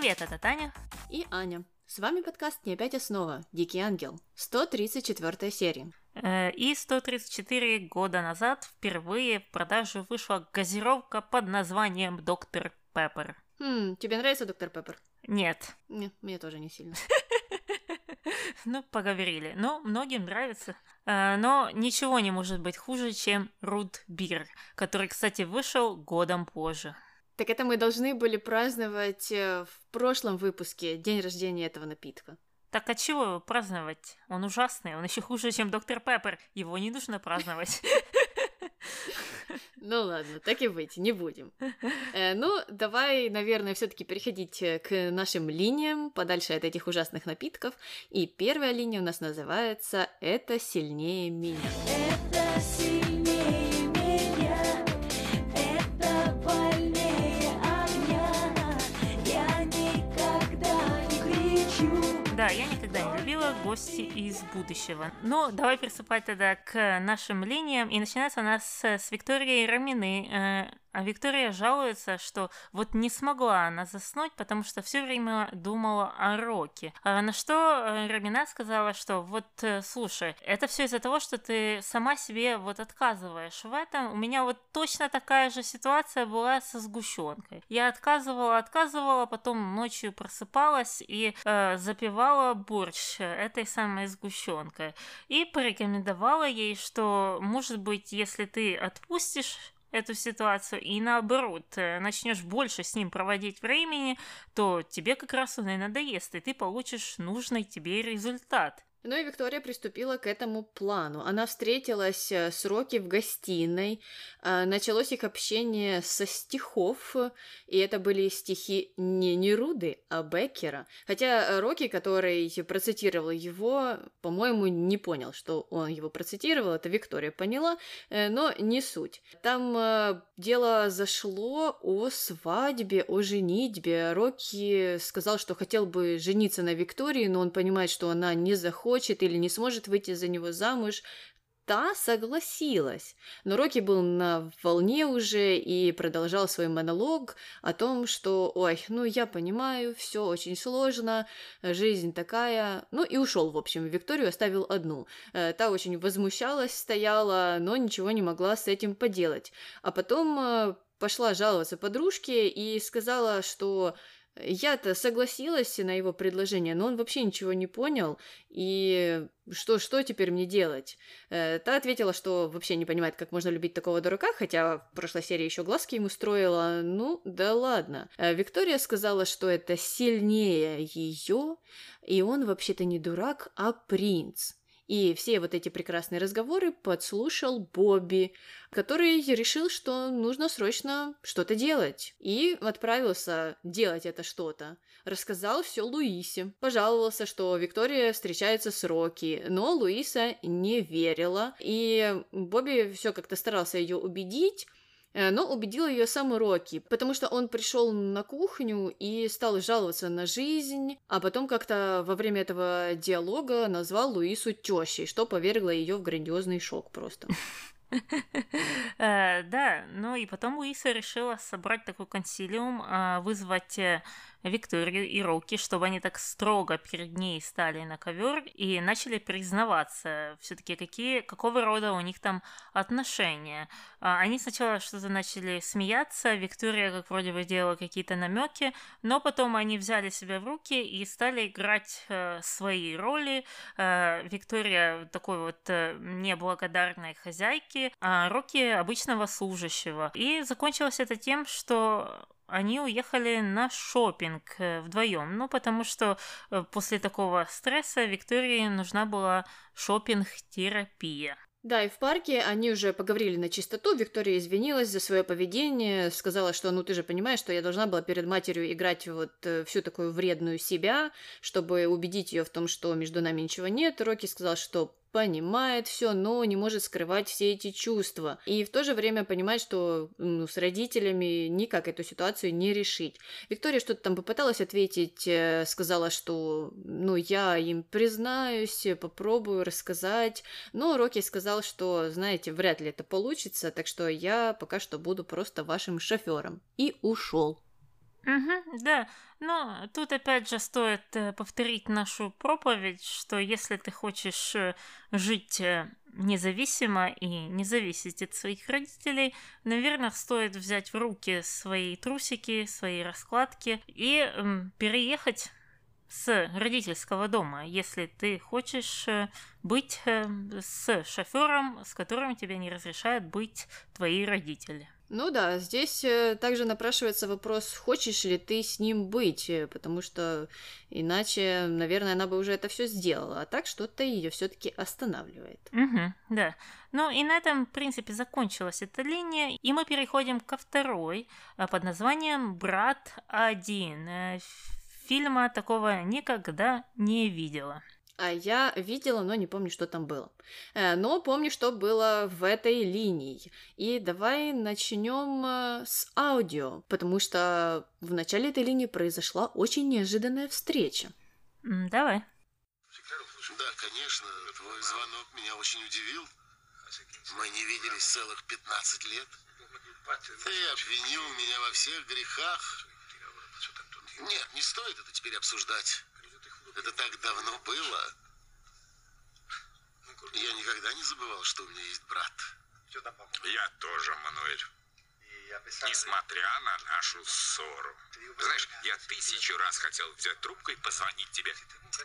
Привет, это Таня. И Аня. С вами подкаст «Не опять основа. Дикий ангел». 134 серия. Э, И 134 года назад впервые в продажу вышла газировка под названием «Доктор Пеппер». Хм, тебе нравится доктор Пеппер? Нет. Не, мне тоже не сильно. Ну, поговорили. Но многим нравится. Э, Но ничего не может быть хуже, чем Рут Бир, который, кстати, вышел годом позже. Так это мы должны были праздновать э, в прошлом выпуске день рождения этого напитка. Так от чего его праздновать? Он ужасный, он еще хуже, чем Доктор Пеппер. Его не нужно праздновать. Ну ладно, так и быть, не будем. Э, ну, давай, наверное, все-таки переходить э, к нашим линиям, подальше от этих ужасных напитков. И первая линия у нас называется «Это сильнее меня». Да, гости из будущего. Ну, давай приступать тогда к нашим линиям. И начинается у нас с, с Виктории Рамины. Э, А Виктория жалуется, что вот не смогла она заснуть, потому что все время думала о Роке. А на что э, Рамина сказала, что вот э, слушай, это все из-за того, что ты сама себе вот отказываешь в этом. У меня вот точно такая же ситуация была со сгущенкой. Я отказывала, отказывала, потом ночью просыпалась и э, запивала борщ этой самой сгущенкой. И порекомендовала ей, что, может быть, если ты отпустишь эту ситуацию и наоборот э, начнешь больше с ним проводить времени, то тебе как раз он и надоест, и ты получишь нужный тебе результат. Ну и Виктория приступила к этому плану. Она встретилась э, с Рокки в гостиной. э, Началось их общение со стихов, и это были стихи не Неруды, а Беккера. Хотя Рокки, который процитировал его, по-моему, не понял, что он его процитировал. Это Виктория поняла, э, но не суть. Там э, дело зашло о свадьбе, о женитьбе. Рокки сказал, что хотел бы жениться на Виктории, но он понимает, что она не захочет или не сможет выйти за него замуж. Та согласилась, но Рокки был на волне уже и продолжал свой монолог о том, что, ой, ну я понимаю, все очень сложно, жизнь такая, ну и ушел, в общем, Викторию оставил одну. Э, Та очень возмущалась, стояла, но ничего не могла с этим поделать. А потом э, пошла жаловаться подружке и сказала, что я-то согласилась на его предложение, но он вообще ничего не понял, и что, что теперь мне делать? Э, Та ответила, что вообще не понимает, как можно любить такого дурака, хотя в прошлой серии еще глазки ему строила. Ну, да ладно. Э, Виктория сказала, что это сильнее ее, и он вообще-то не дурак, а принц. И все вот эти прекрасные разговоры подслушал Бобби, который решил, что нужно срочно что-то делать. И отправился делать это что-то. Рассказал все Луисе. Пожаловался, что Виктория встречается с Рокки, но Луиса не верила. И Бобби все как-то старался ее убедить, но убедил ее сам Рокки, потому что он пришел на кухню и стал жаловаться на жизнь, а потом как-то во время этого диалога назвал Луису тещей, что повергло ее в грандиозный шок просто. Э, Да, ну и потом Луиса решила собрать такой консилиум, а, вызвать э, Викторию и Роки, чтобы они так строго перед ней стали на ковер и начали признаваться все-таки, какие, какого рода у них там отношения. А, Они сначала что-то начали смеяться, Виктория как вроде бы делала какие-то намеки, но потом они взяли себя в руки и стали играть э, свои роли. Э, Виктория такой вот э, неблагодарной хозяйки, а Рокки обычного служащего. И закончилось это тем, что они уехали на шопинг вдвоем. Ну, потому что э, после такого стресса Виктории нужна была шопинг-терапия. Да, и в парке они уже поговорили на чистоту. Виктория извинилась за свое поведение, сказала, что ну ты же понимаешь, что я должна была перед матерью играть вот э, всю такую вредную себя, чтобы убедить ее в том, что между нами ничего нет. Рокки сказал, что понимает все, но не может скрывать все эти чувства. И в то же время понимает, что ну, с родителями никак эту ситуацию не решить. Виктория что-то там попыталась ответить, э, сказала, что ну я им признаюсь, попробую рассказать. Но Рокки сказал, что, знаете, вряд ли это получится, так что я пока что буду просто вашим шофером. И ушел. Мгм, да, но тут опять же стоит э, повторить нашу проповедь, что если ты хочешь э, жить э, независимо и не зависеть от своих родителей, наверное, стоит взять в руки свои трусики, свои раскладки и переехать с родительского дома, если ты хочешь быть с шофером, с которым тебе не разрешают быть твои родители. Ну да, здесь э, также напрашивается вопрос, хочешь ли ты с ним быть, э, потому что иначе, наверное, она бы уже это все сделала, а так что-то ее все-таки останавливает. Мгм, да. Ну и на этом, в принципе, закончилась эта линия, и мы переходим ко второй а, под названием «Брат один». Э, Фильма такого никогда не видела. А я видела, но не помню, что там было. Э, Но помню, что было в этой линии. И давай начнем э, с аудио, потому что в начале этой линии произошла очень неожиданная встреча. Давай. Да, конечно, твой звонок меня очень удивил. Мы не виделись целых 15 лет. Ты обвинил меня во всех грехах. Нет, не стоит это теперь обсуждать. Это так давно было. Я никогда не забывал, что у меня есть брат. Я тоже, Мануэль. Несмотря на нашу ссору. Знаешь, я тысячу раз хотел взять трубку и позвонить тебе.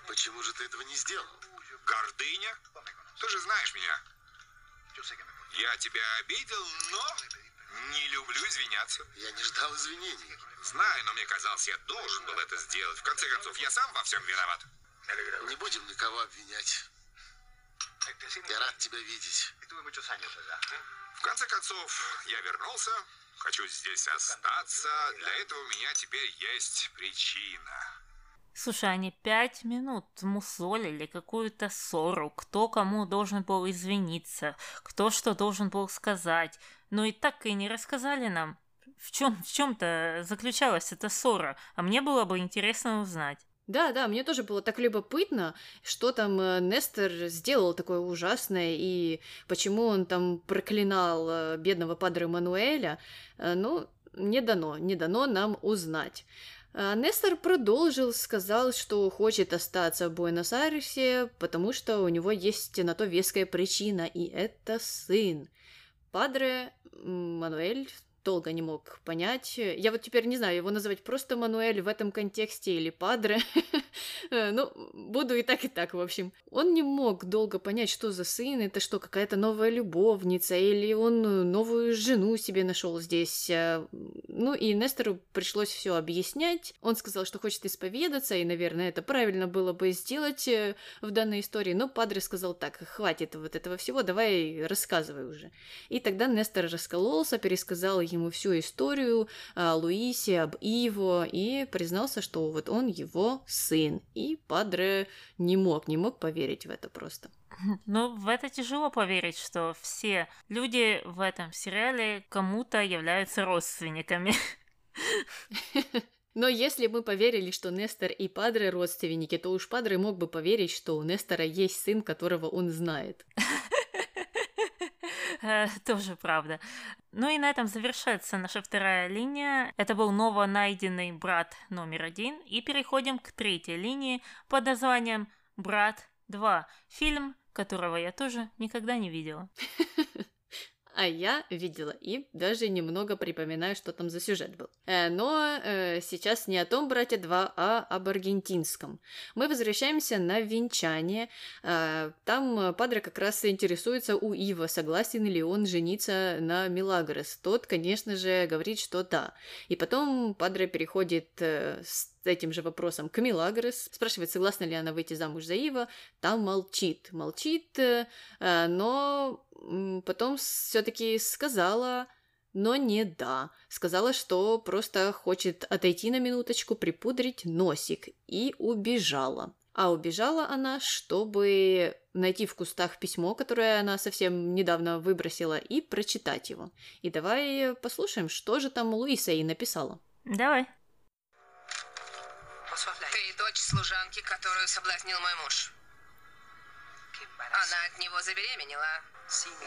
Почему же ты этого не сделал? Гордыня? Ты же знаешь меня. Я тебя обидел, но не люблю извиняться. Я не ждал извинений. Знаю, но мне казалось, я должен был это сделать. В конце концов, я сам во всем виноват. Не будем никого обвинять. Я рад тебя видеть. В конце концов, я вернулся. Хочу здесь остаться. Для этого у меня теперь есть причина. Слушай, они пять минут мусолили какую-то ссору, кто кому должен был извиниться, кто что должен был сказать, но и так и не рассказали нам, в чем в чем-то заключалась эта ссора, а мне было бы интересно узнать. Да, да, мне тоже было так любопытно, что там э, Нестор сделал такое ужасное, и почему он там проклинал э, бедного падре Мануэля. Э, Ну, не дано, не дано нам узнать. А Нестор продолжил, сказал, что хочет остаться в Буэнос-Айресе, потому что у него есть на то веская причина, и это сын. Падре Мануэль долго не мог понять. Я вот теперь не знаю, его называть просто Мануэль в этом контексте или Падре. Э, Ну, буду и так, и так, в общем. Он не мог долго понять, что за сын, это что, какая-то новая любовница, или он новую жену себе нашел здесь. Э, Ну, и Нестору пришлось все объяснять. Он сказал, что хочет исповедаться, и, наверное, это правильно было бы сделать э, в данной истории. Но Падре сказал так, хватит вот этого всего, давай рассказывай уже. И тогда Нестор раскололся, пересказал всю историю о Луисе, об Иво, и признался, что вот он его сын. И Падре не мог, не мог поверить в это просто. Но в это тяжело поверить, что все люди в этом сериале кому-то являются родственниками. Но если мы поверили, что Нестор и Падре родственники, то уж Падре мог бы поверить, что у Нестора есть сын, которого он знает. Э, Тоже правда. Ну и на этом завершается наша вторая линия. Это был новонайденный брат номер один. И переходим к третьей линии под названием «Брат 2». Фильм, которого я тоже никогда не видела. А я видела и даже немного припоминаю, что там за сюжет был. Э, Но э, сейчас не о том брате 2, а об аргентинском. Мы возвращаемся на венчание. Э, Там Падре как раз интересуется у Ива, согласен ли он жениться на Милагрос. Тот, конечно же, говорит, что да. И потом Падре переходит э, с этим же вопросом к Милагрос, спрашивает, согласна ли она выйти замуж за Ива. Там молчит, молчит, э, э, но потом все-таки сказала, но не да. Сказала, что просто хочет отойти на минуточку, припудрить носик, и убежала. А убежала она, чтобы найти в кустах письмо, которое она совсем недавно выбросила, и прочитать его. И давай послушаем, что же там Луиса ей написала. Давай. Дочь служанки, которую соблазнил мой муж. Она от него забеременела.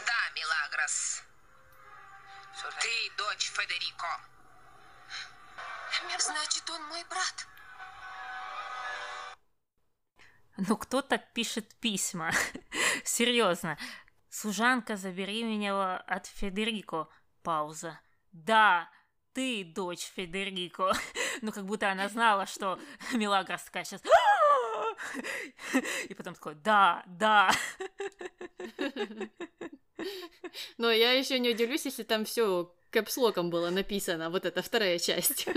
Да, Милагрос. Ты дочь Федерико. Значит, он мой брат. Ну кто так пишет письма? Серьезно. Служанка забеременела от Федерико. Пауза. Да, ты дочь Федерико. Ну, как будто она знала, что Мелагрос такая сейчас... И потом такой, да, да. Но я еще не удивлюсь, если там все капслоком было написано, вот эта вторая часть.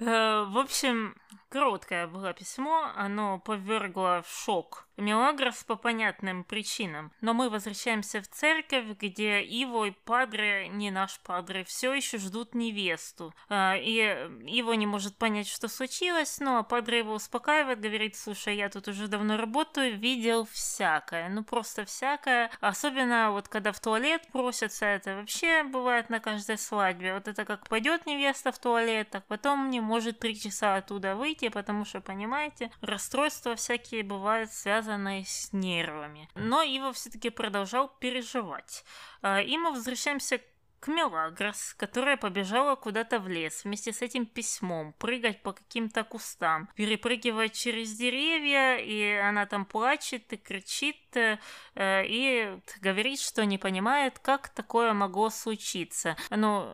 Э, В общем, короткое было письмо, оно повергло в шок Мелагрос по понятным причинам. Но мы возвращаемся в церковь, где Иво и Падре, не наш Падре, все еще ждут невесту. А, И Иво не может понять, что случилось, но Падре его успокаивает, говорит, слушай, я тут уже давно работаю, видел всякое, ну просто всякое. Особенно вот когда в туалет просятся, это вообще бывает на каждой свадьбе. Вот это как пойдет невеста в туалет, так потом не может три часа оттуда выйти, потому что, понимаете, расстройства всякие бывают связанные с нервами. Но Ива все-таки продолжал переживать. А, И мы возвращаемся к Мелагрос, которая побежала куда-то в лес вместе с этим письмом, прыгать по каким-то кустам, перепрыгивать через деревья, и она там плачет и кричит, э, э, и говорит, что не понимает, как такое могло случиться. Ну,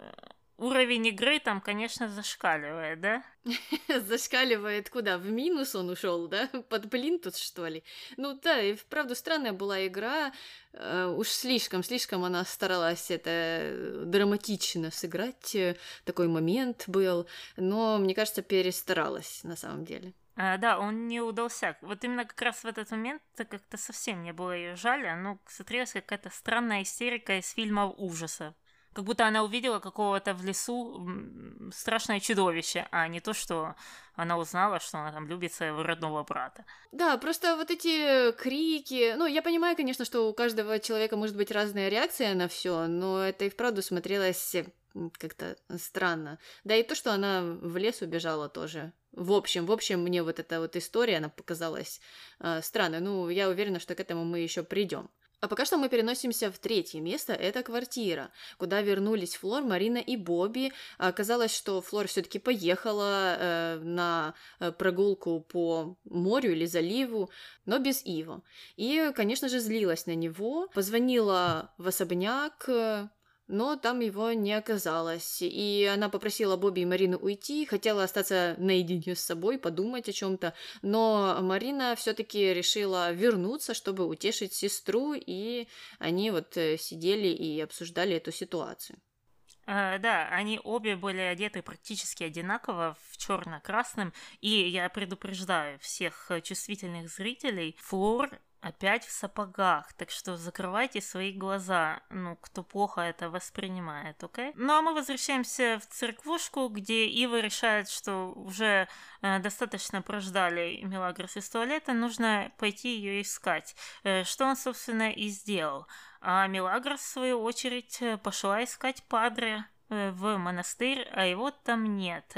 уровень игры там, конечно, зашкаливает, да? Зашкаливает куда? В минус он ушел, да? Под плинтус, что ли? Ну да, и вправду странная была игра. Э, уж слишком, слишком она старалась это э, драматично сыграть. Такой момент был. Но, мне кажется, перестаралась на самом деле. А, да, он не удался. Вот именно как раз в этот момент как-то совсем не было ее жаль. Ну, смотрелась какая-то странная истерика из фильмов ужаса. Как будто она увидела какого-то в лесу страшное чудовище, а не то, что она узнала, что она там любит своего родного брата. Да, просто вот эти крики. Ну, я понимаю, конечно, что у каждого человека может быть разная реакция на все, но это и вправду смотрелось как-то странно. Да и то, что она в лес убежала тоже. В общем, в общем, мне вот эта вот история, она показалась э, странной. Ну, я уверена, что к этому мы еще придем. А пока что мы переносимся в третье место, это квартира, куда вернулись Флор, Марина и Бобби. А Оказалось, что Флор все-таки поехала э, на э, прогулку по морю или заливу, но без Иво. И, конечно же, злилась на него, позвонила в особняк, э, но там его не оказалось. И она попросила Бобби и Марину уйти, хотела остаться наедине с собой, подумать о чем-то. Но Марина все-таки решила вернуться, чтобы утешить сестру, и они вот э, сидели и обсуждали эту ситуацию. А, да, они обе были одеты практически одинаково в черно-красном, и я предупреждаю всех э, чувствительных зрителей, Флор опять в сапогах, так что закрывайте свои глаза, ну, кто плохо это воспринимает, окей? Ну, а мы возвращаемся в церквушку, где Ива решает, что уже э, достаточно прождали Мелагрос из туалета, нужно пойти ее искать, Э, что он, собственно, и сделал. А Мелагрос, в свою очередь, э, пошла искать Падре э, в монастырь, а его там нет.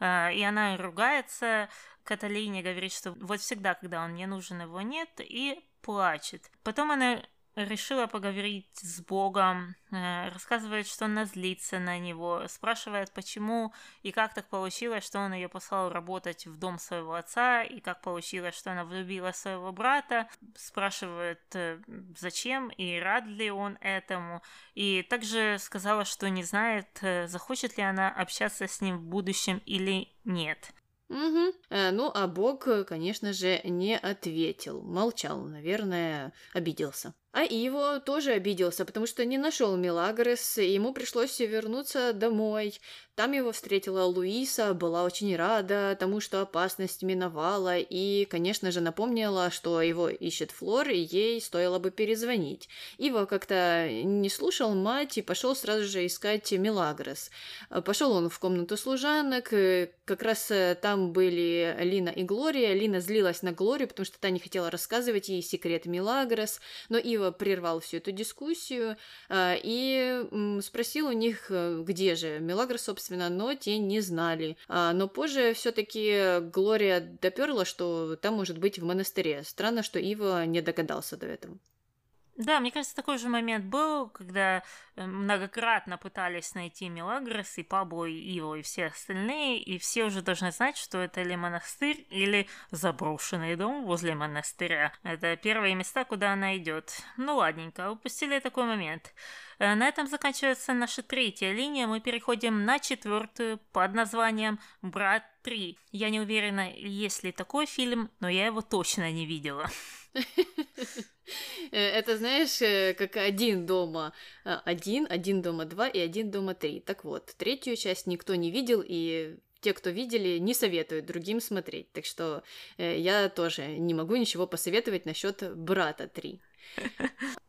Э, И она ругается Каталине, говорит, что вот всегда, когда он мне нужен, его нет, и плачет. Потом она решила поговорить с Богом, э, рассказывает, что она злится на него, спрашивает, почему и как так получилось, что он ее послал работать в дом своего отца, и как получилось, что она влюбила своего брата, спрашивает, э, зачем и рад ли он этому, и также сказала, что не знает, э, захочет ли она общаться с ним в будущем или нет. Угу. Ну, а Бог, э, конечно же, не ответил. Молчал, наверное, обиделся. А Иво тоже обиделся, потому что не нашел Мелагрос, и ему пришлось вернуться домой. Там его встретила Луиса, была очень рада тому, что опасность миновала, и, конечно же, напомнила, что его ищет Флор, и ей стоило бы перезвонить. Иво как-то не слушал мать и пошел сразу же искать Мелагрос. Пошел он в комнату служанок, э, как раз э, там были Лина и Глория. Лина злилась на Глорию, потому что та не хотела рассказывать ей секрет Мелагрос, но Ива прервал всю эту дискуссию а, и спросил у них, э, где же Мелагрос, собственно, но те не знали. А, Но позже все-таки Глория доперла, что там может быть в монастыре. Странно, что Ива не догадался до этого. Да, мне кажется, такой же момент был, когда э, многократно пытались найти Мелагрос и Пабло, и Иво, и все остальные, и все уже должны знать, что это или монастырь, или заброшенный дом возле монастыря. Это первые места, куда она идет. Ну ладненько, упустили такой момент. Э, на этом заканчивается наша третья линия. Мы переходим на четвертую под названием «Брат 3». Я не уверена, есть ли такой фильм, но я его точно не видела. Э, это, знаешь, э, как один дома один, один дома два и один дома три. Так вот, третью часть никто не видел, и те, кто видели, не советуют другим смотреть. Так что э, я тоже не могу ничего посоветовать насчет брата 3.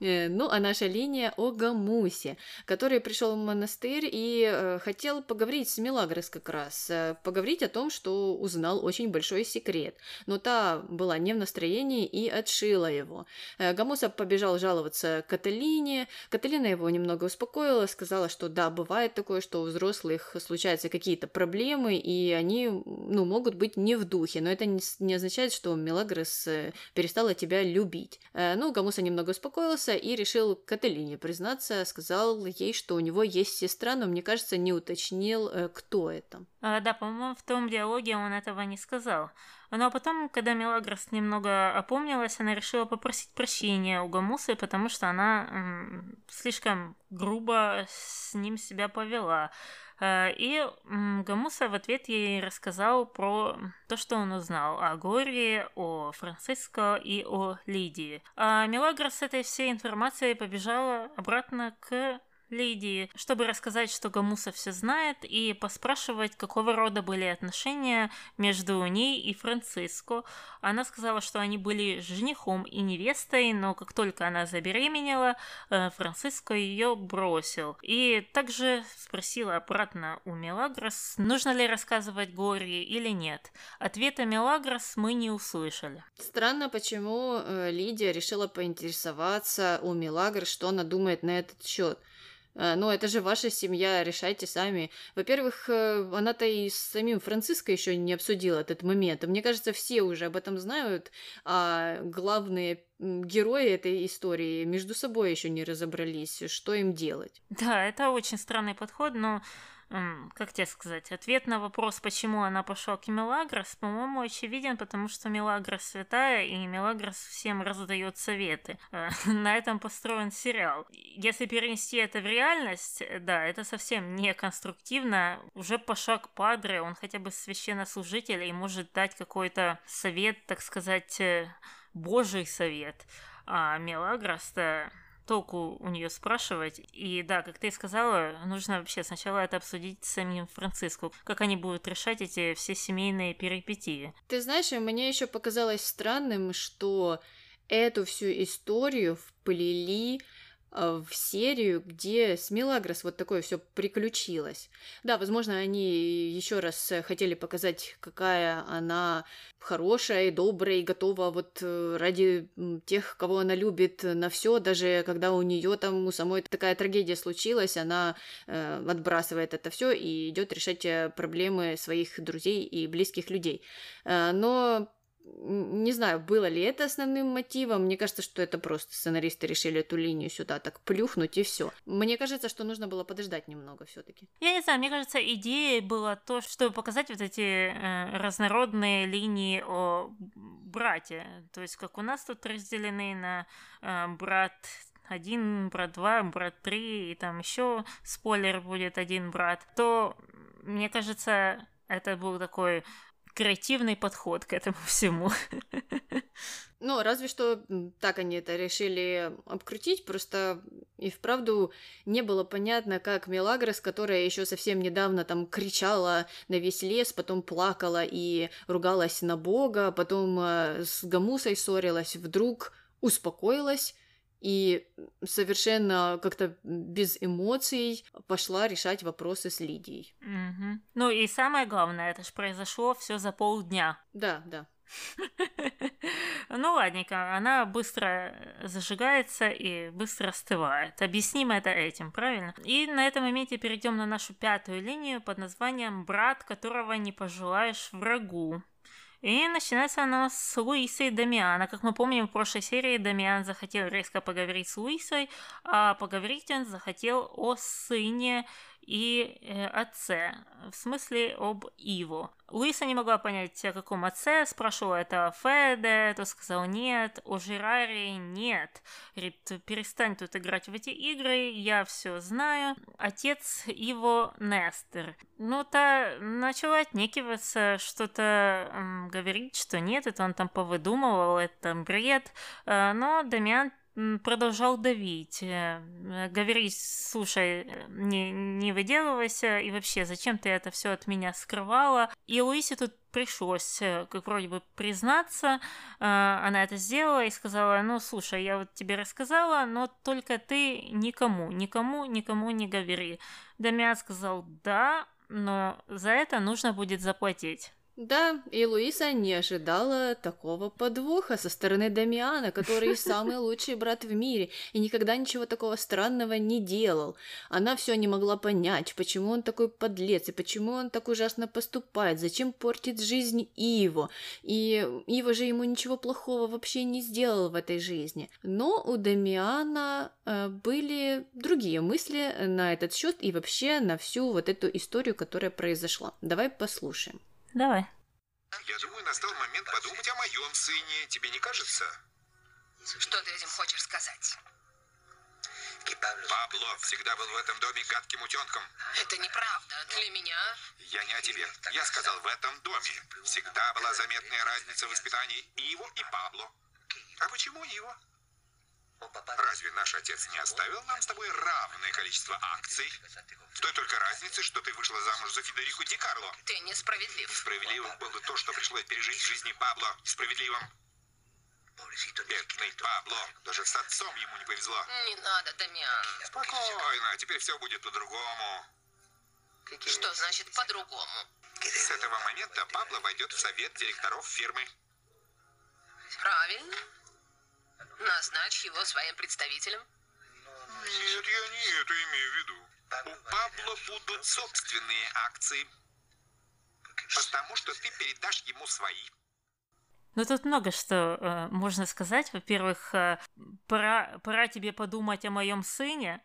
Э, ну, а наша линия о Гамусе, который пришел в монастырь и э, хотел поговорить с Мелагрос как раз, э, поговорить о том, что узнал очень большой секрет. Но та была не в настроении и отшила его. Гамуса побежал жаловаться Каталине. Каталина его немного успокоила, сказала, что да, бывает такое, что у взрослых случаются какие-то проблемы, и они, ну, могут быть не в духе, но это не, не означает, что Мелагрос перестала тебя любить. Ну, Гамуса немного успокоился и решил Каталине признаться, сказал ей, что у него есть сестра, но, мне кажется, не уточнил, э, кто это. А, да, по-моему, в том диалоге он этого не сказал. Ну а потом, когда Мелагрос немного опомнилась, она решила попросить прощения у Гамусы, потому что она м, слишком грубо с ним себя повела. Э, и Гамуса в ответ ей рассказал про то, что он узнал о Горе, о Франциско и о Лидии. А Мелагрос с этой всей информацией побежала обратно к Лидии, чтобы рассказать, что Гамуса все знает, и поспрашивать, какого рода были отношения между ней и Франциско. Она сказала, что они были женихом и невестой, но как только она забеременела, э, Франциско ее бросил. И также спросила обратно у Мелагрос, нужно ли рассказывать Горе или нет. Ответа Мелагрос мы не услышали. Странно, почему э, Лидия решила поинтересоваться у Мелагрос, что она думает на этот счет. Э, ну, это же ваша семья, решайте сами. Во-первых, э, она-то и с самим Франциско еще не обсудила этот момент. Мне кажется, все уже об этом знают, а главные герои этой истории между собой еще не разобрались, что им делать. Да, это очень странный подход, но как тебе сказать, ответ на вопрос, почему она пошла к Мелагрос, по-моему, очевиден, потому что Мелагрос святая, и Мелагрос всем раздает советы. Э, на этом построен сериал. Если перенести это в реальность, э, да, это совсем не конструктивно. Уже пошла к Падре, он хотя бы священнослужитель и может дать какой-то совет, так сказать, э, божий совет. А Мелагрос-то толку у нее спрашивать. И да, как ты сказала, нужно вообще сначала это обсудить с самим Франциско, как они будут решать эти все семейные перипетии. Ты знаешь, мне еще показалось странным, что эту всю историю вплели в серию, где с Мелагрос вот такое все приключилось. Да, возможно, они еще раз э, хотели показать, какая она хорошая и добрая и готова вот э, ради тех, кого она любит, на все, даже когда у нее там у самой такая трагедия случилась, она э, отбрасывает это все и идет решать проблемы своих друзей и близких людей. Э, но не знаю, было ли это основным мотивом. Мне кажется, что это просто сценаристы решили эту линию сюда так плюхнуть и все. Мне кажется, что нужно было подождать немного все-таки. Я не знаю, мне кажется, идея была то, чтобы показать вот эти э, разнородные линии о брате. То есть, как у нас тут разделены на э, брат один, брат два, брат три, и там еще спойлер будет один брат, то мне кажется, это был такой креативный подход к этому всему. Ну, разве что так они это решили обкрутить, просто и вправду не было понятно, как Мелагрос, которая еще совсем недавно там кричала на весь лес, потом плакала и ругалась на Бога, потом э, с Гамусой ссорилась, вдруг успокоилась и совершенно как-то без эмоций пошла решать вопросы с Лидией. Угу. Ну и самое главное, это же произошло все за полдня. Да, да. Ну, ладненько, она быстро зажигается и быстро остывает. Объясним это этим, правильно? И на этом моменте перейдем на нашу пятую линию под названием «Брат, которого не пожелаешь врагу». И начинается оно с Луисы и Дамиана. Как мы помним, в прошлой серии Дамиан захотел резко поговорить с Луисой, а поговорить он захотел о сыне и э, отце, в смысле об Иву. Луиса не могла понять, о каком отце, спрашивала это Феде, то сказал нет, о Жираре нет. Говорит, перестань тут играть в эти игры, я все знаю. Отец его Нестер. Ну, та начала отнекиваться, что-то м, говорить, что нет, это он там повыдумывал, это бред. Э, но Дамиан продолжал давить, э, говорить, слушай, не, не выделывайся, и вообще, зачем ты это все от меня скрывала? И Луисе тут пришлось, э, как вроде бы, признаться, э, она это сделала и сказала, ну, слушай, я вот тебе рассказала, но только ты никому, никому, никому не говори. Дамиан сказал, да, но за это нужно будет заплатить. Да, и Луиса не ожидала такого подвоха со стороны Дамиана, который самый лучший брат в мире и никогда ничего такого странного не делал. Она все не могла понять, почему он такой подлец и почему он так ужасно поступает, зачем портит жизнь Иво. И Иво же ему ничего плохого вообще не сделал в этой жизни. Но у Дамиана э, были другие мысли на этот счет и вообще на всю вот эту историю, которая произошла. Давай послушаем. Давай. Я думаю, настал момент подумать о моем сыне. Тебе не кажется? Что ты этим хочешь сказать? Пабло всегда был в этом доме гадким утенком. Это неправда. Для меня Я не о тебе. Я сказал, в этом доме всегда была заметная разница в воспитании Иво и Пабло. А почему Иво? Разве наш отец не оставил нам с тобой равное количество акций? В той только разнице, что ты вышла замуж за Федерику Ди Карло. ты несправедлив. Несправедливым было то, что пришлось пережить в жизни Пабло. Несправедливым. Бедный Пабло. Даже с отцом ему не повезло. Не надо, Дамиан. Спокойно, теперь все будет по-другому. Что значит по-другому? С этого момента Пабло войдет в совет директоров фирмы. Правильно. Назначь его своим представителем. Нет, я не это имею в виду. У Пабло будут собственные акции. Потому что ты передашь ему свои. Ну, тут много что э, можно сказать. Во-первых, э, пора, пора тебе подумать о моем сыне.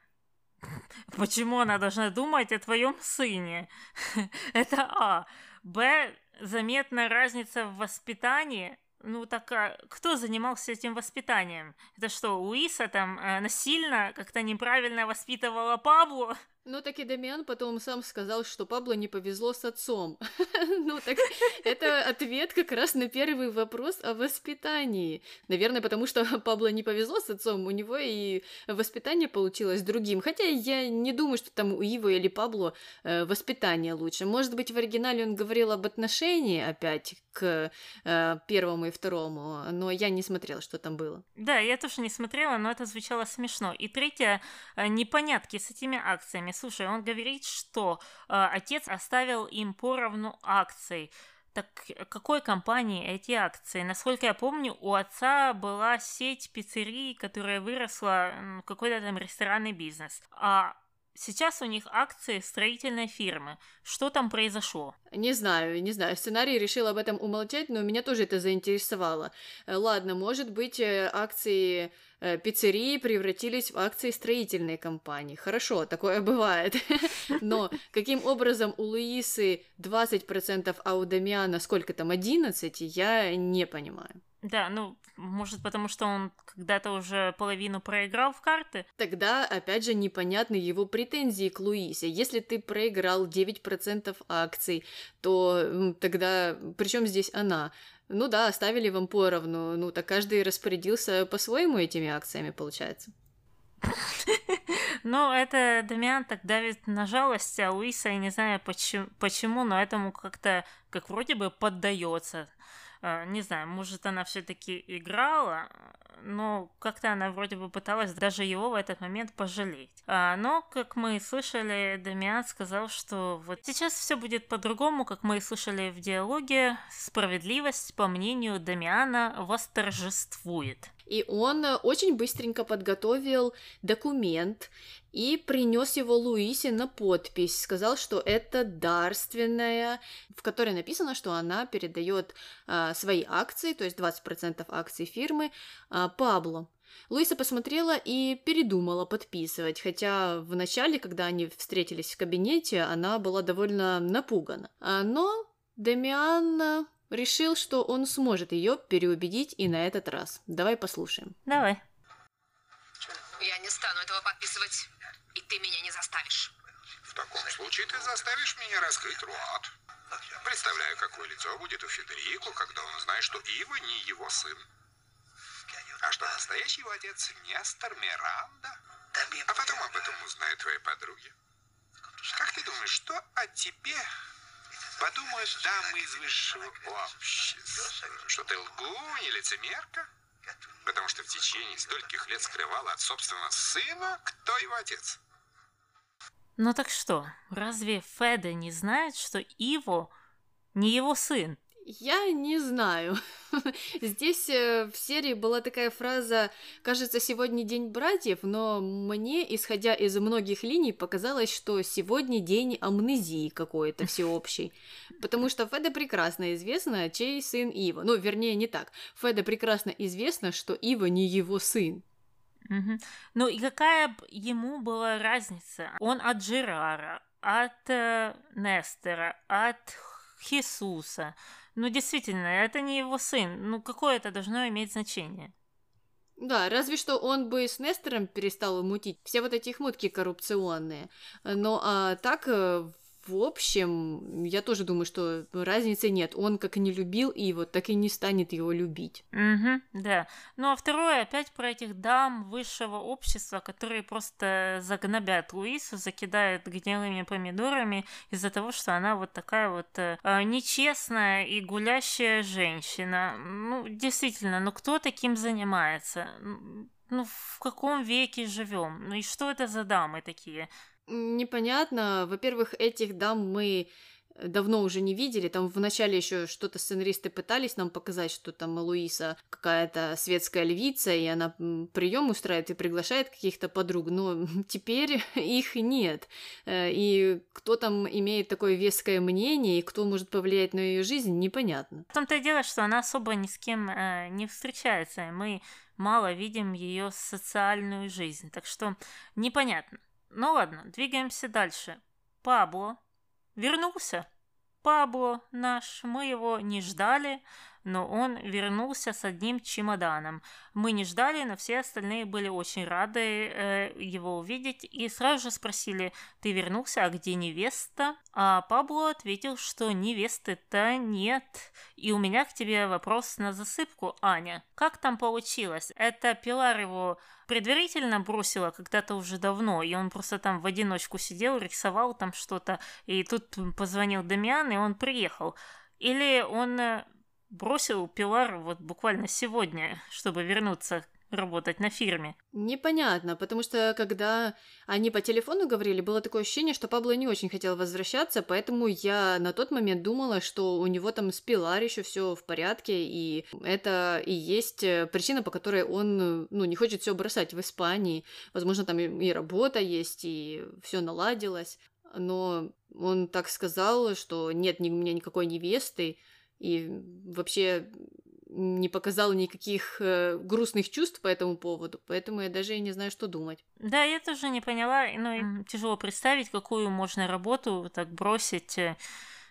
Почему она должна думать о твоем сыне? Это А. Б. Заметна разница в воспитании. Ну так а кто занимался этим воспитанием? Это что, Луиса там э, насильно как-то неправильно воспитывала Пабло? Ну, так и Дамиан потом сам сказал, что Пабло не повезло с отцом. Ну, так это ответ как раз на первый вопрос о воспитании. Наверное, потому что Пабло не повезло с отцом, у него и воспитание получилось другим. Хотя я не думаю, что там у Ивы или Пабло э, воспитание лучше. Может быть, в оригинале он говорил об отношении опять к э, первому и второму, но я не смотрела, что там было. Да, я тоже не смотрела, но это звучало смешно. И третье, э, непонятки с этими акциями. Слушай, он говорит, что э, отец оставил им поровну акций. Так какой компании эти акции? Насколько я помню, у отца была сеть пиццерий, которая выросла в какой-то там ресторанный бизнес. А сейчас у них акции строительной фирмы. Что там произошло? Не знаю, не знаю. Сценарий решил об этом умолчать, но меня тоже это заинтересовало. Э, Ладно, может быть, э, акции э, пиццерии превратились в акции строительной компании. Хорошо, такое бывает. Но каким образом у Луисы 20%, а у Дамиана сколько там, 11, я не понимаю. Да, ну, может, потому что он когда-то уже половину проиграл в карты? Тогда, опять же, непонятны его претензии к Луисе. Если ты проиграл 9% акций, то тогда причем здесь она? Ну да, оставили вам поровну, ну так каждый распорядился по-своему этими акциями, получается. Ну, это Дамиан так давит на жалость, а Луиса, я не знаю почему, почему но этому как-то, как вроде бы поддается. А, Не знаю, может, она все-таки играла, но как-то она вроде бы пыталась даже его в этот момент пожалеть. А, Но, как мы слышали, Дамиан сказал, что вот сейчас все будет по-другому, как мы слышали в диалоге, справедливость, по мнению Дамиана, восторжествует. И он э, очень быстренько подготовил документ и принес его Луисе на подпись. Сказал, что это дарственная, в которой написано, что она передает а, свои акции, то есть 20% акций фирмы, а, Пабло. Луиса посмотрела и передумала подписывать, хотя в начале, когда они встретились в кабинете, она была довольно напугана. А, но Демиан решил, что он сможет ее переубедить и на этот раз. Давай послушаем. Давай. Я не стану этого подписывать. И ты меня не заставишь. В таком случае ты заставишь меня раскрыть рот. Представляю, какое лицо будет у Федерико, когда он узнает, что Ива не его сын. А что настоящий его отец Нестор Миранда. А потом об этом узнают твои подруги. Как ты думаешь, что о тебе подумают дамы из высшего общества? Что ты лгунь и лицемерка? Потому что в течение стольких лет скрывала от собственного сына, кто его отец. Ну так что, разве Феда не знает, что Иво не его сын? Я не знаю. Здесь э, в серии была такая фраза «Кажется, сегодня день братьев», но мне, исходя из многих линий, показалось, что сегодня день амнезии какой-то всеобщий. Потому что Феда прекрасно известно, чей сын Ива. Ну, вернее, не так. Феда прекрасно известно, что Ива не его сын. Мгм. Ну и какая ему была разница? Он от Джерара, от э, Нестера, от Хисуса. Ну, действительно, это не его сын. Ну, какое это должно иметь значение? Да, разве что он бы с Нестором перестал мутить все вот эти их мутки коррупционные. Но а так, э, в общем, я тоже думаю, что разницы нет. Он как и не любил его, так и не станет его любить. Угу, да. Ну а второе, опять про этих дам высшего общества, которые просто загнобят Луису, закидают гнилыми помидорами из-за того, что она вот такая вот э, э, нечестная и гулящая женщина. Ну, действительно, ну кто таким занимается? Ну, в каком веке живем? Ну и что это за дамы такие? Непонятно. Во-первых, этих дам мы давно уже не видели. Там в начале еще что-то сценаристы пытались нам показать, что там Луиса какая-то светская львица, и она прием устраивает и приглашает каких-то подруг. Но теперь их нет. Э, И кто там имеет такое веское мнение, и кто может повлиять на ее жизнь, непонятно. В том-то и дело, что она особо ни с кем э, не встречается, и мы мало видим ее социальную жизнь, так что непонятно. Ну ладно, двигаемся дальше. Пабло вернулся. Пабло наш, мы его не ждали, но он вернулся с одним чемоданом. Мы не ждали, но все остальные были очень рады э, его увидеть и сразу же спросили, ты вернулся, а где невеста? А Пабло ответил, что невесты-то нет. И у меня к тебе вопрос на засыпку, Аня. Как там получилось? Это Пилар его предварительно бросила когда-то уже давно, и он просто там в одиночку сидел, рисовал там что-то, и тут позвонил Дамиан, и он приехал. Или он э, бросил Пилар вот буквально сегодня, чтобы вернуться работать на фирме. Непонятно, потому что когда они по телефону говорили, было такое ощущение, что Пабло не очень хотел возвращаться, поэтому я на тот момент думала, что у него там с Пилар еще все в порядке, и это и есть э, причина, по которой он ну, не хочет все бросать в Испании. Возможно, там и работа есть, и все наладилось. Но он так сказал, что нет ни- у меня никакой невесты, и вообще не показал никаких э, грустных чувств по этому поводу, поэтому я даже и не знаю, что думать. Да, я тоже не поняла, ну, и тяжело представить, какую можно работу так бросить э,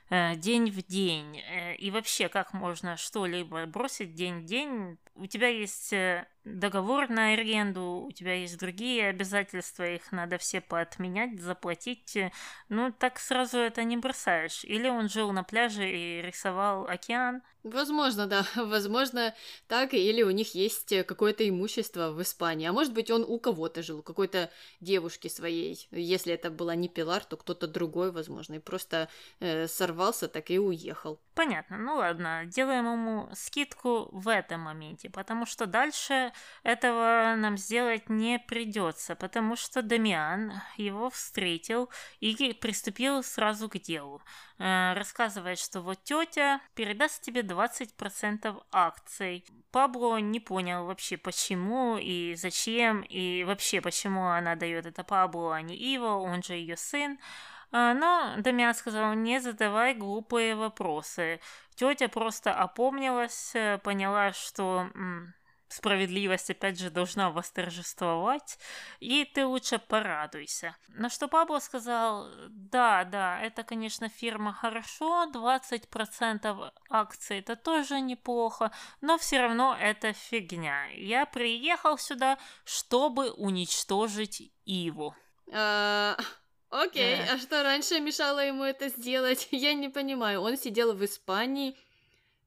э, день в день. Э, И вообще, как можно что-либо бросить день в день? У тебя есть э, договор на аренду, у тебя есть другие обязательства, их надо все поотменять, заплатить. Ну, так сразу это не бросаешь. Или он жил на пляже и рисовал океан. Возможно, да, возможно, так, или у них есть какое-то имущество в Испании, а может быть, он у кого-то жил, у какой-то девушки своей. Если это была не Пилар, то кто-то другой, возможно, и просто э, сорвался, так и уехал. Понятно, ну ладно, делаем ему скидку в этом моменте, потому что дальше этого нам сделать не придется, потому что Дамиан его встретил и приступил сразу к делу. Э, рассказывает, что вот тетя передаст тебе 20% акций. Пабло не понял вообще почему и зачем, и вообще почему она дает это Пабло, а не Иво, он же ее сын. Э, но Дамиан сказал, не задавай глупые вопросы. Тетя просто опомнилась, э, поняла, что справедливость опять же должна восторжествовать, и ты лучше порадуйся. На что Пабло сказал, да, да, это, конечно, фирма хорошо, 20% акций это тоже неплохо, но все равно это фигня. Я приехал сюда, чтобы уничтожить Иву. Окей, а что раньше мешало ему это сделать? Я не понимаю. Он сидел в Испании,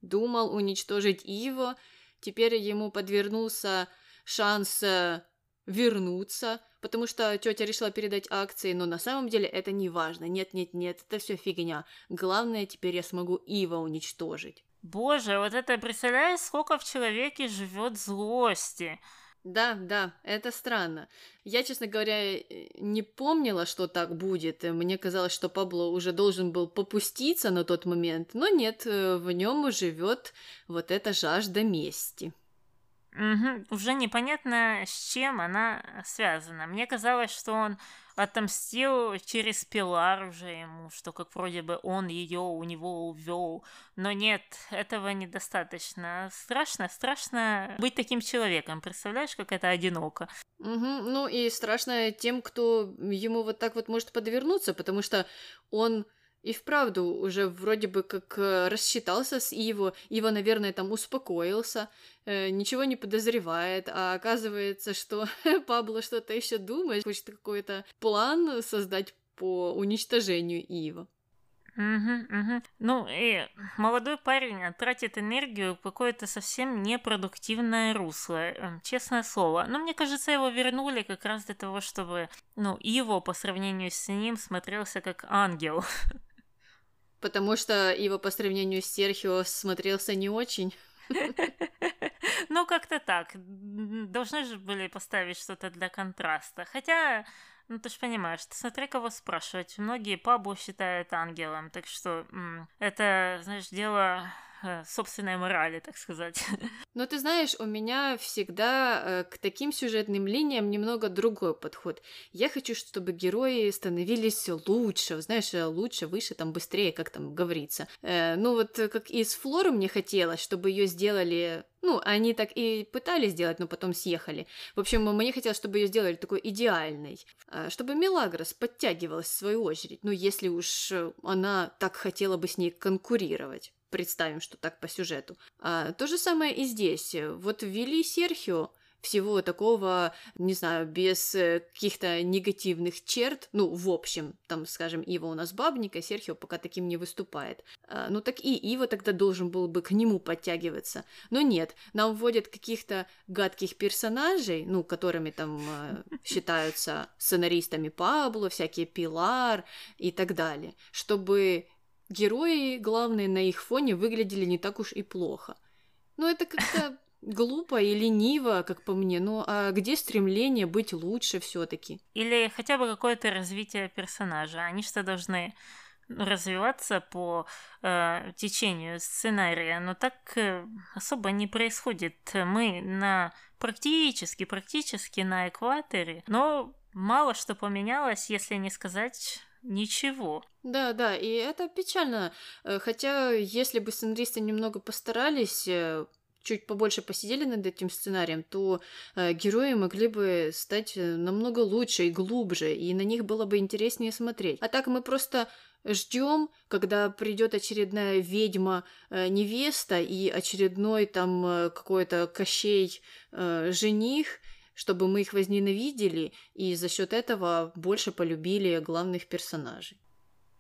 думал уничтожить Иво, Теперь ему подвернулся шанс э, вернуться, потому что тетя решила передать акции, но на самом деле это не важно. Нет, нет, нет, это все фигня. Главное, теперь я смогу Ива уничтожить. Боже, вот это представляешь, сколько в человеке живет злости. Да, да, это странно. Я, честно говоря, э, не помнила, что так будет. Мне казалось, что Пабло уже должен был попуститься на тот момент, но нет, э, в нем живет вот эта жажда мести. Угу. Уже непонятно, с чем она связана. Мне казалось, что он отомстил через Пилар уже ему, что как вроде бы он ее у него увел. Но нет, этого недостаточно. Страшно, страшно быть таким человеком. Представляешь, как это одиноко. Угу. Ну и страшно тем, кто ему вот так вот может подвернуться, потому что он и вправду уже вроде бы как э, рассчитался с Иво, Иво, наверное, там успокоился, э, ничего не подозревает, а оказывается, что Пабло что-то еще думает, хочет какой-то план создать по уничтожению Ива. Угу, угу. Ну и молодой парень тратит энергию в какое-то совсем непродуктивное русло, э, честное слово. Но мне кажется, его вернули как раз для того, чтобы, ну, его по сравнению с ним смотрелся как ангел. Потому что его по сравнению с Серхио смотрелся не очень. Ну, как-то так. Должны же были поставить что-то для контраста. Хотя, ну ты же понимаешь, ты смотри, кого спрашивать. Многие пабу считают ангелом, так что это, знаешь, дело собственной морали, так сказать. Но ты знаешь, у меня всегда э, к таким сюжетным линиям немного другой подход. Я хочу, чтобы герои становились лучше, знаешь, э, лучше, выше, там, быстрее, как там говорится. ну вот как из Флоры мне хотелось, чтобы ее сделали ну, они так и пытались сделать, но потом съехали. В общем, мне хотелось, чтобы ее сделали такой идеальной. Чтобы Мелагрос подтягивалась в свою очередь. Ну, если уж она так хотела бы с ней конкурировать представим, что так по сюжету. А, то же самое и здесь. Вот ввели Серхио, всего такого, не знаю, без э, каких-то негативных черт, ну, в общем, там, скажем, Ива у нас бабника, Серхио пока таким не выступает. А, ну, так и Ива тогда должен был бы к нему подтягиваться. Но нет, нам вводят каких-то гадких персонажей, ну, которыми там э, считаются сценаристами Пабло, всякие Пилар и так далее, чтобы Герои, главные, на их фоне выглядели не так уж и плохо. Но это как-то глупо и лениво, как по мне. Ну а где стремление быть лучше все-таки? Или хотя бы какое-то развитие персонажа. Они что должны развиваться по э, течению сценария, но так э, особо не происходит. Мы на практически, практически на экваторе, но мало что поменялось, если не сказать ничего. Да, да, и это печально. Э, хотя, если бы сценаристы немного постарались, э, чуть побольше посидели над этим сценарием, то э, герои могли бы стать э, намного лучше и глубже, и на них было бы интереснее смотреть. А так мы просто ждем, когда придет очередная ведьма э, невеста и очередной там э, какой-то кощей э, жених, чтобы мы их возненавидели и за счет этого больше полюбили главных персонажей.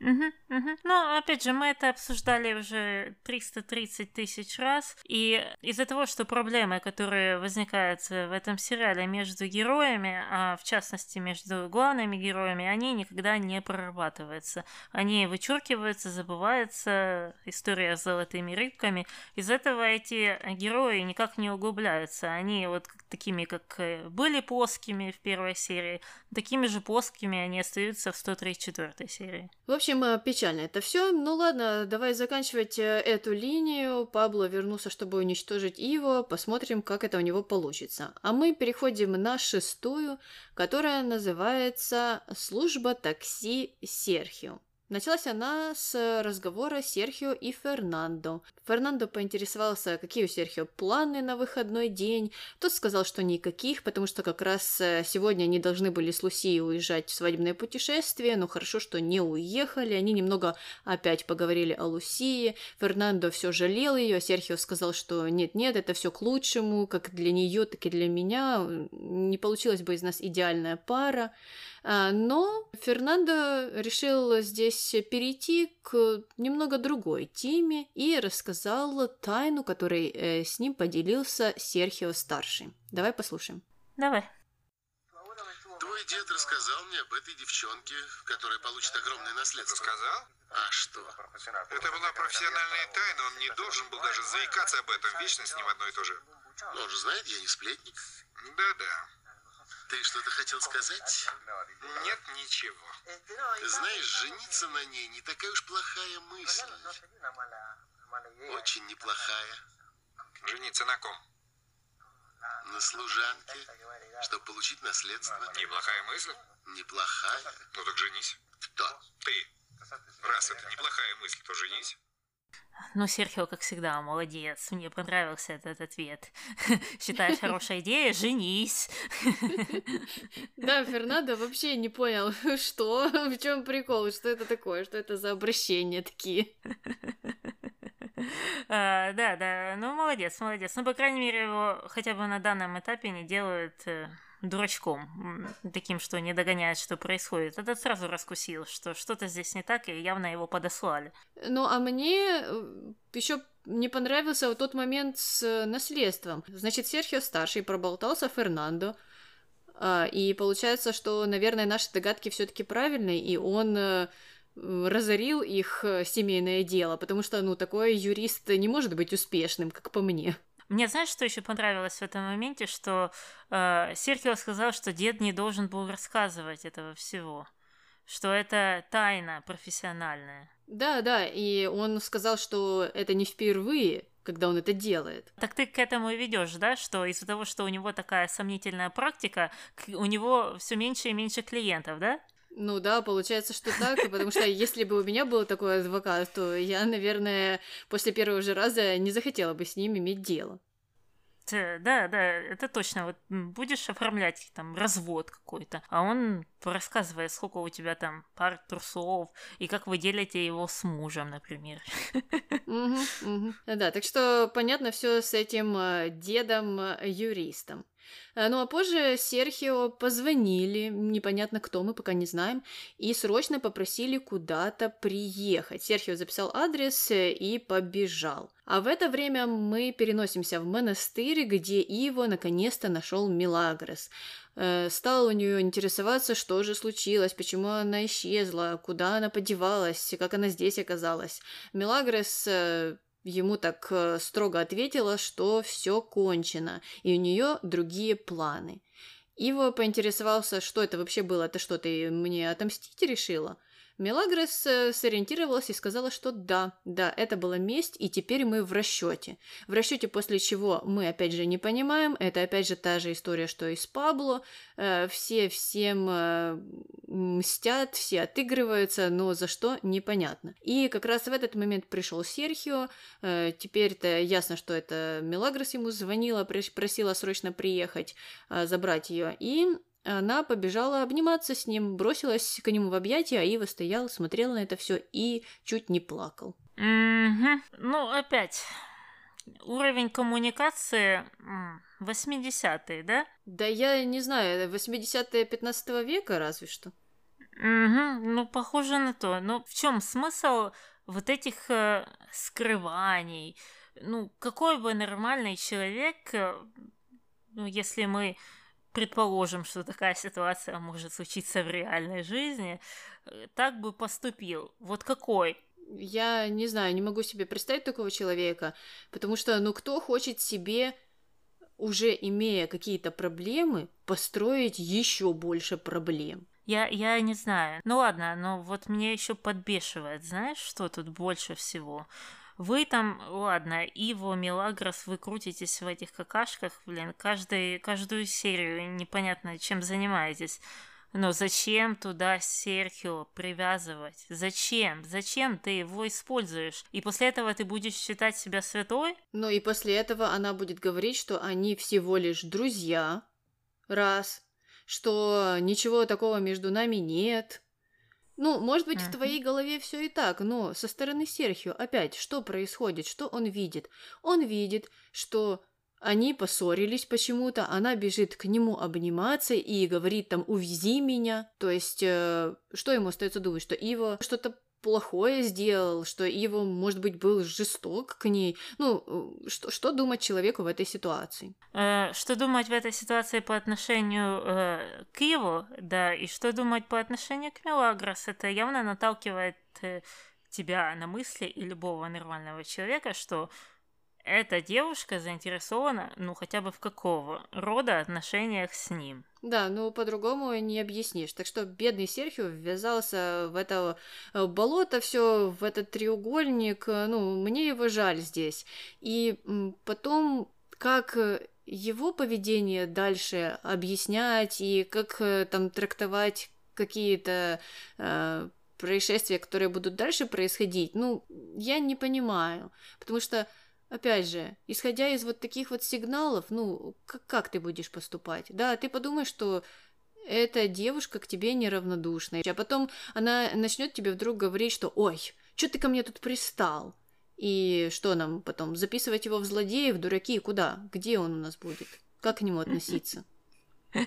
Угу, угу. Но, опять же, мы это обсуждали уже 330 тысяч раз, и из-за того, что проблемы, которые возникают в этом сериале между героями, а в частности между главными героями, они никогда не прорабатываются. Они вычеркиваются, забываются, история с золотыми рыбками. Из этого эти герои никак не углубляются. Они вот такими, как э, были плоскими в первой серии, такими же плоскими они остаются в 134 серии. В общем, э, печально это все. Ну ладно, давай заканчивать э, эту линию. Пабло вернулся, чтобы уничтожить Иво. Посмотрим, как это у него получится. А мы переходим на шестую, которая называется «Служба такси Серхио». Началась она с разговора Серхио и Фернандо. Фернандо поинтересовался, какие у Серхио планы на выходной день. Тот сказал, что никаких, потому что как раз э, сегодня они должны были с Лусией уезжать в свадебное путешествие, но хорошо, что не уехали. Они немного опять поговорили о Лусии. Фернандо все жалел ее, а Серхио сказал, что нет-нет, это все к лучшему, как для нее, так и для меня. Не получилась бы из нас идеальная пара. А, но Фернандо решил здесь перейти к немного другой теме и рассказал тайну, которой э, с ним поделился Серхио Старший. Давай послушаем. Давай. Твой дед рассказал мне об этой девчонке, которая получит огромное наследство. Сказал? А что? Это была профессиональная тайна, он не должен был даже заикаться об этом. Вечно с ним одно и то же. Ну, Он же знает, я не сплетник. Да-да. Ты что-то хотел сказать? Нет ничего. Знаешь, жениться на ней не такая уж плохая мысль. Очень неплохая. Жениться на ком? На служанке, чтобы получить наследство. Неплохая мысль? Неплохая. Ну так женись. Кто? Ты. Раз это неплохая мысль, то женись. Ну, Серхио, как всегда, молодец. Мне понравился этот ответ. Считаешь хорошая идея? Женись. Да, Фернандо вообще не понял, что, в чем прикол, что это такое, что это за обращения такие. А, Да, да, ну молодец, молодец. Ну, по крайней мере, его хотя бы на данном этапе не делают э, дурачком, таким, что не догоняет, что происходит. Этот сразу раскусил, что что-то здесь не так, и явно его подослали. Ну, а мне еще не понравился вот тот момент с э, наследством. Значит, Серхио старший проболтался Фернандо, а, и получается, что, наверное, наши догадки все-таки правильные, и он э, разорил их э, семейное дело, потому что, ну, такой юрист не может быть успешным, как по мне. Мне знаешь, что еще понравилось в этом моменте, что э, Серхио сказал, что дед не должен был рассказывать этого всего, что это тайна профессиональная. Да, да, и он сказал, что это не впервые, когда он это делает. Так ты к этому и ведешь, да, что из-за того, что у него такая сомнительная практика, у него все меньше и меньше клиентов, да? Ну да, получается, что так, потому что если бы у меня был такой адвокат, то я, наверное, после первого же раза не захотела бы с ним иметь дело. Т- Да, да, это точно. Вот будешь оформлять там развод какой-то, а он рассказывает, сколько у тебя там пар трусов и как вы делите его с мужем, например. Да, так что понятно все с этим э, дедом-юристом. Ну а позже Серхио позвонили, непонятно кто, мы пока не знаем, и срочно попросили куда-то приехать. Серхио записал адрес э, и побежал. А в это время мы переносимся в монастырь, где Иво наконец-то нашел Милагрос. Э, Стал у нее интересоваться, что же случилось, почему она исчезла, куда она подевалась, как она здесь оказалась. Милагрос э, ему так э, строго ответила, что все кончено, и у нее другие планы. Иво поинтересовался, что это вообще было, ты что, ты мне отомстить решила? Мелагрос э, сориентировалась и сказала, что да, да, это была месть, и теперь мы в расчете. В расчете, после чего мы опять же не понимаем, это опять же та же история, что и с Пабло. Э, Все всем э, мстят, все отыгрываются, но за что непонятно. И как раз в этот момент пришел Серхио. Теперь-то ясно, что это Мелагрос ему звонила, просила срочно приехать, забрать ее. И она побежала обниматься с ним, бросилась к нему в объятия, а Ива стоял, смотрел на это все и чуть не плакал. Мгм. Ну, опять, уровень коммуникации м, 80-е, да? Да я не знаю, 80-е 15 века разве что. Угу, ну, похоже на то. Но в чем смысл вот этих э, скрываний? Ну, какой бы нормальный человек, э, ну, если мы предположим, что такая ситуация может случиться в реальной жизни, э, так бы поступил. Вот какой? Я не знаю, не могу себе представить такого человека, потому что, ну, кто хочет себе уже имея какие-то проблемы, построить еще больше проблем. Я, я не знаю. Ну ладно, но вот меня еще подбешивает. Знаешь, что тут больше всего? Вы там, ладно, Иво, Мелагрос, вы крутитесь в этих какашках, блин, каждый, каждую серию непонятно, чем занимаетесь. Но зачем туда Серхио привязывать? Зачем? Зачем ты его используешь? И после этого ты будешь считать себя святой? Ну и после этого она будет говорить, что они всего лишь друзья. Раз. Что ничего такого между нами нет. Ну, может быть, в твоей голове все и так, но со стороны Серхио опять что происходит, что он видит? Он видит, что они поссорились почему-то, она бежит к нему обниматься и говорит там «увези меня». То есть, э, что ему остается думать, что Ива что-то плохое сделал, что Ива, может быть, был жесток к ней. Ну, э, что, что думать человеку в этой ситуации? Э, что думать в этой ситуации по отношению э, к Иву, да, и что думать по отношению к Мелагрос, это явно наталкивает э, тебя на мысли и любого нормального человека, что эта девушка заинтересована, ну, хотя бы в какого рода отношениях с ним. Да, ну по-другому не объяснишь. Так что бедный Серхио ввязался в это э, болото, все в этот треугольник. Э, ну, мне его жаль здесь. И потом, как его поведение дальше объяснять и как э, там трактовать какие-то э, происшествия, которые будут дальше происходить, ну, я не понимаю. Потому что Опять же, исходя из вот таких вот сигналов, ну, как, как ты будешь поступать? Да, ты подумаешь, что эта девушка к тебе неравнодушная, а потом она начнет тебе вдруг говорить, что «Ой, что ты ко мне тут пристал?» И что нам потом, записывать его в злодеи, в дураки, куда? Где он у нас будет? Как к нему относиться?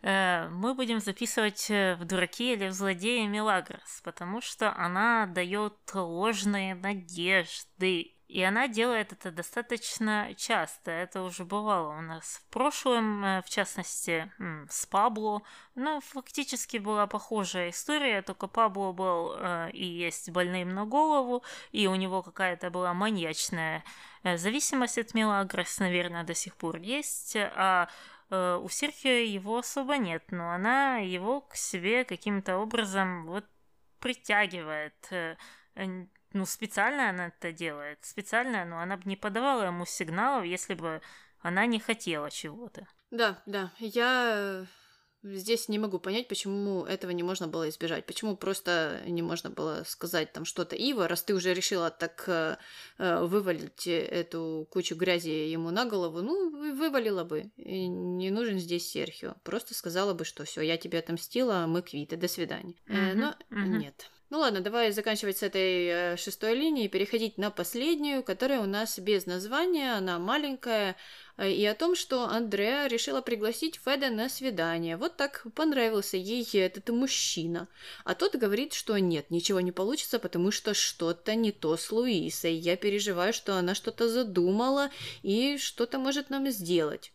Э, мы будем записывать э, в дураки или в злодеи Мелагрос, потому что она дает ложные надежды и она делает это достаточно часто. Это уже бывало у нас в прошлом, э, в частности, с Пабло. Ну, фактически была похожая история, только Пабло был э, и есть больным на голову, и у него какая-то была маньячная э, зависимость от Мелагрос, наверное, до сих пор есть, а э, у Серхио его особо нет, но она его к себе каким-то образом вот притягивает э, ну, специально она это делает, специально, но она бы не подавала ему сигналов, если бы она не хотела чего-то. Да, да, я здесь не могу понять, почему этого не можно было избежать. Почему просто не можно было сказать там что-то Ива, раз ты уже решила так э, э вывалить эту кучу грязи ему на голову, ну, вывалила бы. И не нужен здесь Серхио. Просто сказала бы, что все, я тебе отомстила, мы квиты, до свидания. Mm-hmm. Э, но mm-hmm. нет. Ну ладно, давай заканчивать с этой э, шестой линии и переходить на последнюю, которая у нас без названия, она маленькая, э, и о том, что Андреа решила пригласить Феда на свидание. Вот так понравился ей этот мужчина. А тот говорит, что нет, ничего не получится, потому что что-то не то с Луисой. Я переживаю, что она что-то задумала и что-то может нам сделать.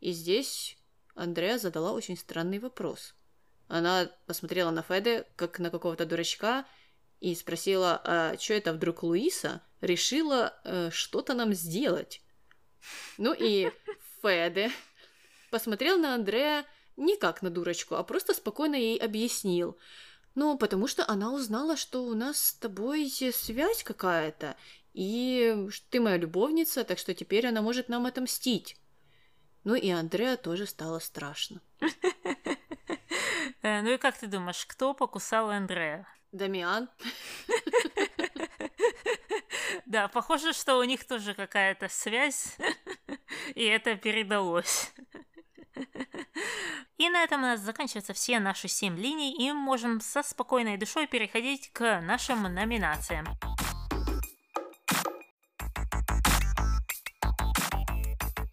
И здесь Андреа задала очень странный вопрос – она посмотрела на Феде, как на какого-то дурачка, и спросила, а что это вдруг Луиса решила э, что-то нам сделать? Ну и Феде посмотрел на Андрея не как на дурочку, а просто спокойно ей объяснил. Ну, потому что она узнала, что у нас с тобой связь какая-то, и ты моя любовница, так что теперь она может нам отомстить. Ну и Андреа тоже стало страшно. Э, ну и как ты думаешь, кто покусал Андрея? Дамиан. Да, похоже, что у них тоже какая-то связь, и это передалось. И на этом у нас заканчиваются все наши семь линий, и мы можем со спокойной душой переходить к нашим номинациям.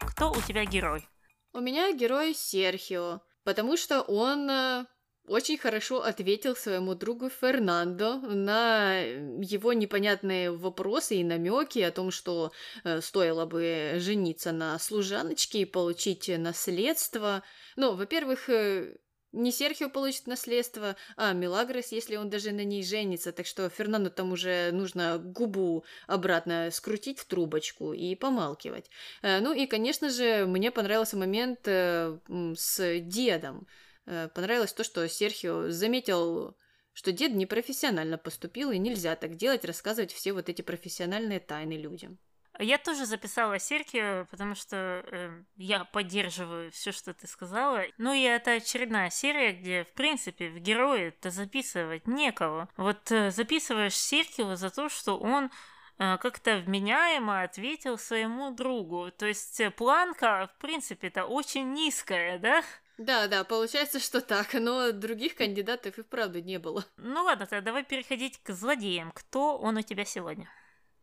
Кто у тебя герой? У меня герой Серхио, потому что он э, очень хорошо ответил своему другу Фернандо на его непонятные вопросы и намеки о том, что э, стоило бы жениться на служаночке и получить наследство. Ну, во-первых, э, не Серхио получит наследство, а Милагрос, если он даже на ней женится. Так что Фернандо там уже нужно губу обратно скрутить в трубочку и помалкивать. Э, ну и, конечно же, мне понравился момент э, с дедом. Э, понравилось то, что Серхио заметил, что дед непрофессионально поступил, и нельзя так делать, рассказывать все вот эти профессиональные тайны людям. Я тоже записала Серхио, потому что э, я поддерживаю все, что ты сказала. Ну и это очередная серия, где, в принципе, в герое-то записывать некого. Вот э, записываешь Серхио за то, что он э, как-то вменяемо ответил своему другу. То есть э, планка, в принципе, это очень низкая, да? Да, да, получается, что так, но других кандидатов и вправду не было. Ну ладно, тогда давай переходить к злодеям. Кто он у тебя сегодня?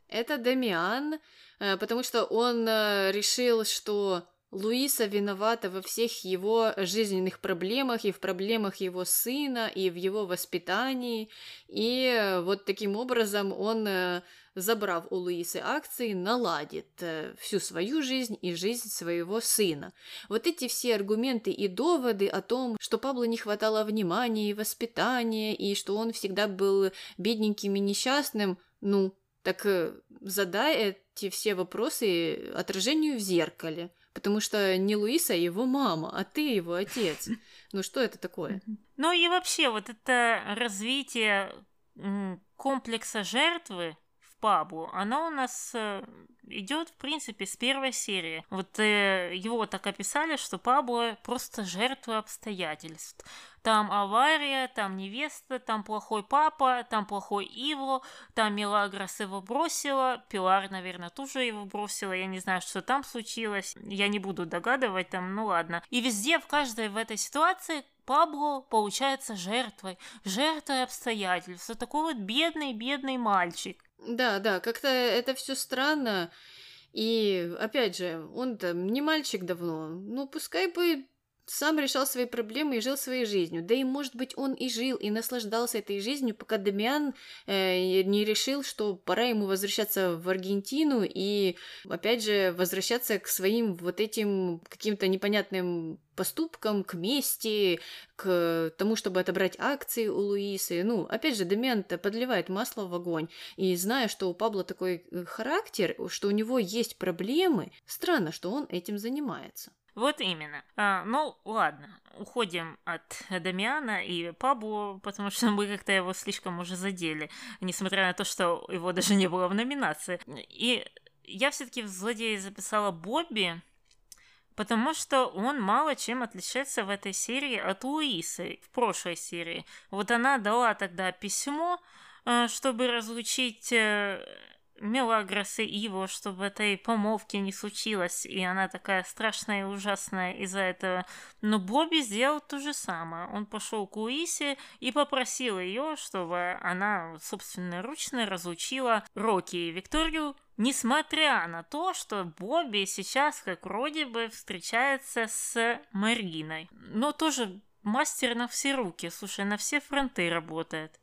Это Дамиан, э, потому что он э, решил, что Луиса виновата во всех его жизненных проблемах, и в проблемах его сына, и в его воспитании. И э, вот таким образом он забрав у Луисы акции, наладит э, всю свою жизнь и жизнь своего сына. Вот эти все аргументы и доводы о том, что Пабло не хватало внимания и воспитания, и что он всегда был бедненьким и несчастным, ну, так э, задай эти все вопросы отражению в зеркале. Потому что не Луиса а его мама, а ты его отец. Ну что это такое? Ну и вообще вот это развитие комплекса жертвы Паблу, она у нас э, идет, в принципе, с первой серии. Вот э, его так описали, что Пабло просто жертва обстоятельств. Там авария, там невеста, там плохой папа, там плохой Иво, там Мелагрос его бросила, Пилар, наверное, тоже его бросила, я не знаю, что там случилось, я не буду догадывать там, ну ладно. И везде, в каждой в этой ситуации Пабло получается жертвой, жертвой обстоятельств. Такой вот бедный-бедный мальчик. Да, да, как-то это все странно. И опять же, он там не мальчик давно. Ну, пускай бы сам решал свои проблемы и жил своей жизнью. Да и, может быть, он и жил, и наслаждался этой жизнью, пока Дамиан э, не решил, что пора ему возвращаться в Аргентину и, опять же, возвращаться к своим вот этим каким-то непонятным поступкам, к мести, к тому, чтобы отобрать акции у Луисы. Ну, опять же, Демент подливает масло в огонь. И зная, что у Пабло такой э, характер, что у него есть проблемы, странно, что он этим занимается. Вот именно. А, ну, ладно, уходим от Дамиана и Пабло, потому что мы как-то его слишком уже задели, несмотря на то, что его даже не было в номинации. И я все-таки в злодея записала Бобби, потому что он мало чем отличается в этой серии от Луисы в прошлой серии. Вот она дала тогда письмо, э, чтобы разлучить э, Мелагрос и его, чтобы этой помолвки не случилось, и она такая страшная и ужасная из-за этого. Но Бобби сделал то же самое. Он пошел к Луисе и попросил ее, чтобы она собственноручно разлучила Рокки и Викторию, несмотря на то, что Бобби сейчас как вроде бы встречается с Мариной. Но тоже мастер на все руки, слушай, на все фронты работает.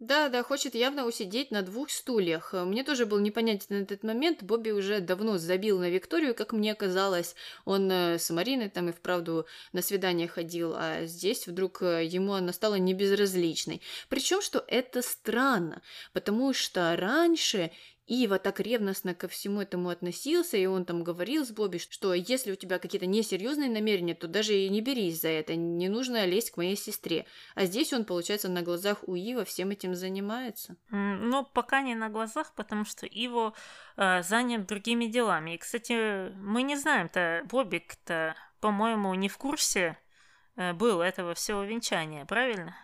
Да, да, хочет явно усидеть на двух стульях. Мне тоже был непонятен этот момент. Бобби уже давно забил на Викторию, как мне казалось. Он э, с Мариной там и вправду на свидание ходил, а здесь вдруг э, ему она стала небезразличной. Причем, что это странно, потому что раньше Ива так ревностно ко всему этому относился, и он там говорил с Бобби, что если у тебя какие-то несерьезные намерения, то даже и не берись за это, не нужно лезть к моей сестре. А здесь он, получается, на глазах у Ива всем этим занимается. Ну, пока не на глазах, потому что Иво э, занят другими делами. И, кстати, мы не знаем-то, Бобик-то, по-моему, не в курсе э, был этого всего венчания, правильно?